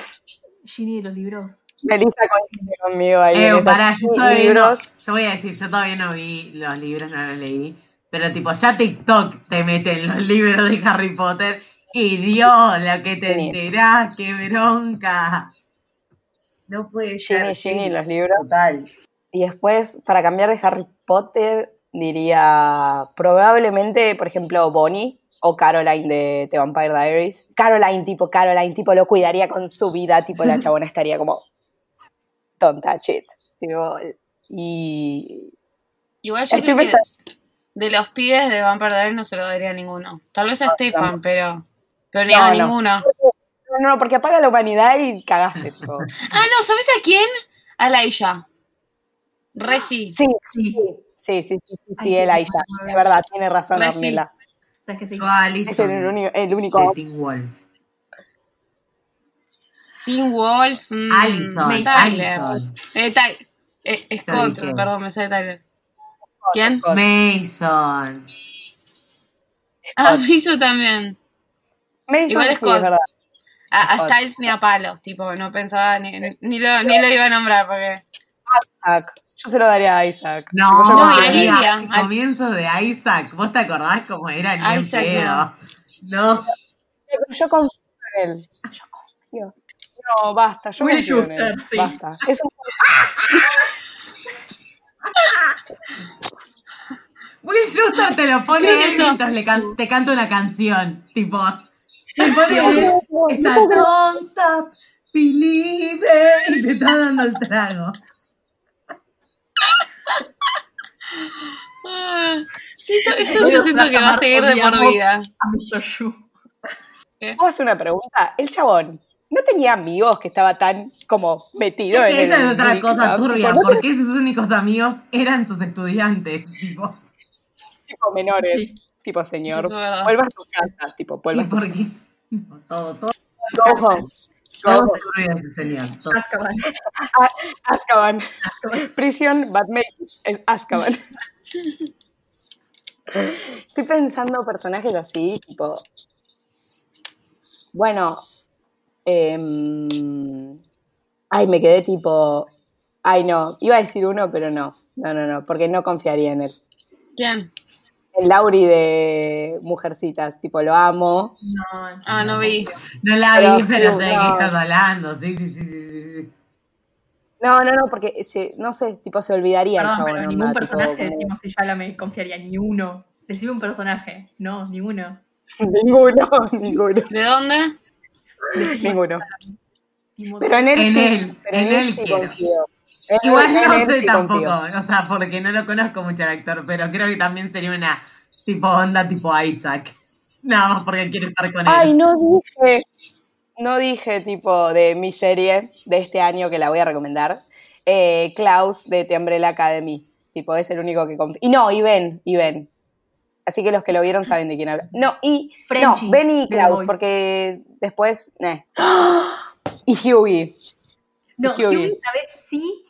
Ginny de los libros. Melissa coincide conmigo ahí. Eh, pará, yo Ginny, todavía no, libros, yo voy a decir, yo todavía no vi los libros, no los leí, pero tipo, ya TikTok te mete en los libros de Harry Potter y Dios, lo que te Sí. enterás, qué bronca. No puede Ginny, ser. Ginny, sí, los libros. Total. Y después, para cambiar de Harry Potter, diría probablemente, por ejemplo, Bonnie o Caroline de The Vampire Diaries. Caroline, tipo, Caroline, tipo, lo cuidaría con su vida, tipo, la chabona estaría como, don't touch it. Tipo, y Igual yo creo que de los pibes de Vampire Diaries no se lo daría a ninguno. Tal vez a No, Stefan, pero, pero ni No, a no. ninguno. no, no, porque apaga la humanidad y cagaste. tipo. Ah, no, ¿sabes a quién? A. Sí, Sí. sí, sí, sí, sí, sí, sí, el Aisha. bueno. De verdad, tiene razón, sí. Ornella. ¿Sabes que sí? Es el único, el único de Teen Wolf. Teen Wolf. mm, Alison, Tyler. Eh, eh, Scott, perdón, me sale Tyler. ¿Quién? Mason. Ah, hizo también. Mason, Igual sí, Scott. es verdad. A, a. Styles ni a palos, tipo, no pensaba ni, ni, lo, ni lo iba a nombrar porque. Yo se lo daría a Isaac. No, No, y a. Lidia. el comienzo de Isaac. ¿Vos te acordás cómo era ni en Isaac, pedo? No. Yo confío en él. Yo confío. No, basta, yo Will confío en él. Schuster, sí. Basta. Es un Will Schuster te lo pone él eso- mientras le can- te canta una canción. Tipo. Te pone no, no, está no, no. Don't Stop Believing y te está dando el trago. Ah, siento- esto yo siento que va a seguir de por vida. A. Shu. ¿Puedo hacer una pregunta? El chabón no tenía amigos que estaba tan como metido Es que en esa el es otra cosa turbia, no porque sus únicos amigos eran sus estudiantes. Tipo, tipo menores, Sí. tipo señor. Vuelva a tu casa, tipo, vuelva ¿y a por qué? Tipo, Todo, todo. Todo turbio ese todo. Azkaban. Azkaban. Azkaban. Prisión, es Azkaban. Estoy pensando personajes así, tipo. Bueno. em, ay, me quedé tipo. Ay, no. Iba a decir uno, pero no. No, no, no. Porque no confiaría en él. ¿Quién? El Lauri de Mujercitas. Tipo, lo amo. No, Ah, no vi. No la Pero, vi, pero sé de no. qué estás hablando. Sí, sí, sí, sí, sí, sí. No, no, no, porque se, no sé, tipo se olvidaría el Perdón, pero onda, ningún tipo, personaje de como- Timothy Chalamet confiaría, ni uno. Decime un personaje. No, ninguno. Ninguno, ninguno, ¿De dónde? ninguno. Pero en él En sí, él, pero en él sí quiero. confío. Igual no sé tampoco, confío. o sea, porque no lo conozco mucho al actor, pero creo que también sería una tipo onda tipo Isaac. Nada más porque quiere estar con Ay, él. no dije, no dije tipo de mi serie de este año que la voy a recomendar. Eh, Klaus de The Umbrella Academy. Tipo, es el único que. Y no, y Ben, y Ben. Así que los que lo vieron saben de quién habla. No, y Frenchie, no, Ben y Klaus, porque después. eh. Y Hughie. No, Hughie. Hughie esta vez sí,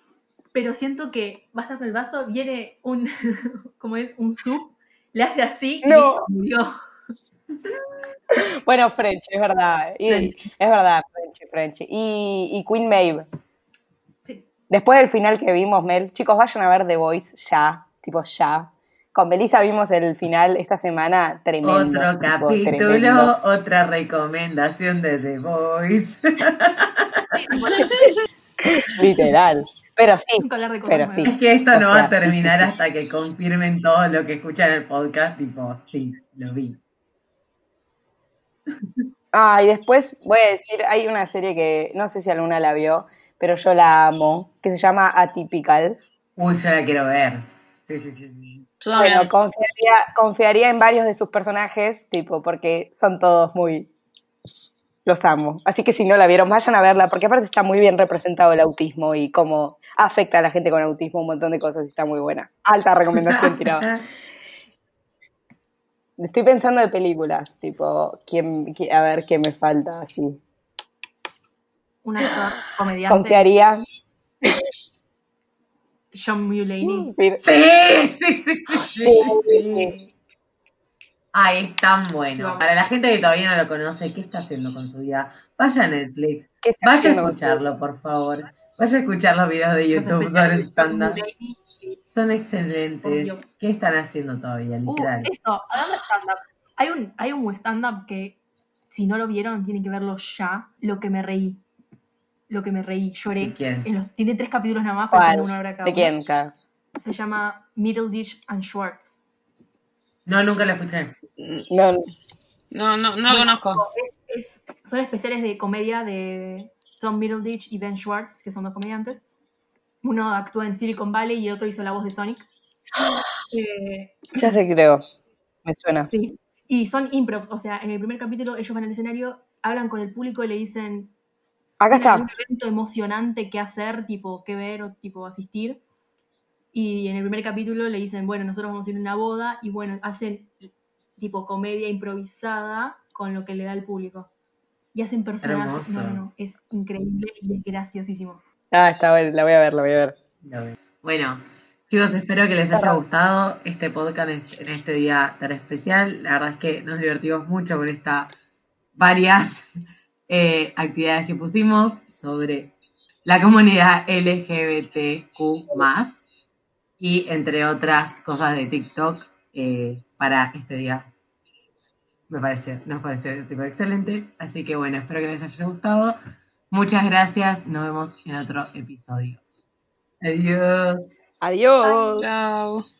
pero siento que va a estar con el vaso, viene un, como es, un sub, le hace así y No. murió. Bueno, French, es verdad. Y. Es verdad, French, French. Y, y Queen Maeve. Sí. Después del final que vimos, Mel, chicos, vayan a ver The Voice ya, tipo ya. Con Belisa vimos el final esta semana tremendo. Otro tipo, capítulo, tremendo. otra recomendación de The Voice. Literal. Pero sí, Nunca hablar de cosas Pero nuevas. sí. Es que esto O no va a terminar hasta que confirmen todo lo que escuchan en el podcast, tipo, sí, lo vi. Ah, y después voy a decir, hay una serie que no sé si alguna la vio, pero yo la amo, que se llama Atypical. Uy, yo la quiero ver. Sí, sí, sí. sí. Bueno, confiaría, confiaría en varios de sus personajes, tipo, porque son todos muy... Los amo. Así que si no la vieron, vayan a verla, porque aparte está muy bien representado el autismo y cómo afecta a la gente con autismo, un montón de cosas y está muy buena. Alta recomendación tirada. Estoy pensando de películas, tipo, ¿quién, qui- a ver qué me falta así. Un actor comediante, Confiaría. John Mulaney. Pero- Sí, sí, sí, sí, sí, Sí, sí. Ay, es tan bueno. Para la gente que todavía no lo conoce, ¿qué está haciendo con su vida? Vaya a Netflix. ¿Qué está Vaya a escucharlo, por favor. Vaya a escuchar los videos de YouTube sobre. Mulaney. Son excelentes. ¿Qué están haciendo todavía, Uh, literal? eso, hablando de stand-up. Hay un, hay un stand-up que, si no lo vieron, tienen que verlo ya. Lo que me reí. Lo que me reí. Lloré. ¿De quién? En los- tiene tres capítulos nada más, pero son una hora cada ¿De quién? Claro. Se llama Middleditch and Schwartz. No, nunca lo escuché. No, no. No, no, no lo conozco. Es, son especiales de comedia de Tom Middleditch y Ben Schwartz, que son dos comediantes. Uno actúa en Silicon Valley y el otro hizo la voz de Sonic. Eh, ya sé, creo. Me suena. Sí. Y son improvs, o sea, en el primer capítulo ellos van al escenario, hablan con el público y le dicen, Acá ¿tienen algún está. evento emocionante que hacer, tipo, que ver o tipo asistir? Y en el primer capítulo le dicen, bueno, nosotros vamos a ir a una boda y bueno, hacen tipo comedia improvisada con lo que le da el público. Y hacen personajes. No, no, no, es increíble y es graciosísimo. Ah, está bueno, la voy a ver, la voy a ver. Bueno, chicos, espero que les haya gustado este podcast en este- en este día tan especial. La verdad es que nos divertimos mucho con estas varias eh, actividades que pusimos sobre la comunidad LGBTQ y entre otras cosas de TikTok eh, para este día. Me parece, nos parece tipo excelente. Así que bueno, espero que les haya gustado. Muchas gracias. Nos vemos en otro episodio. Adiós. Adiós. Chao.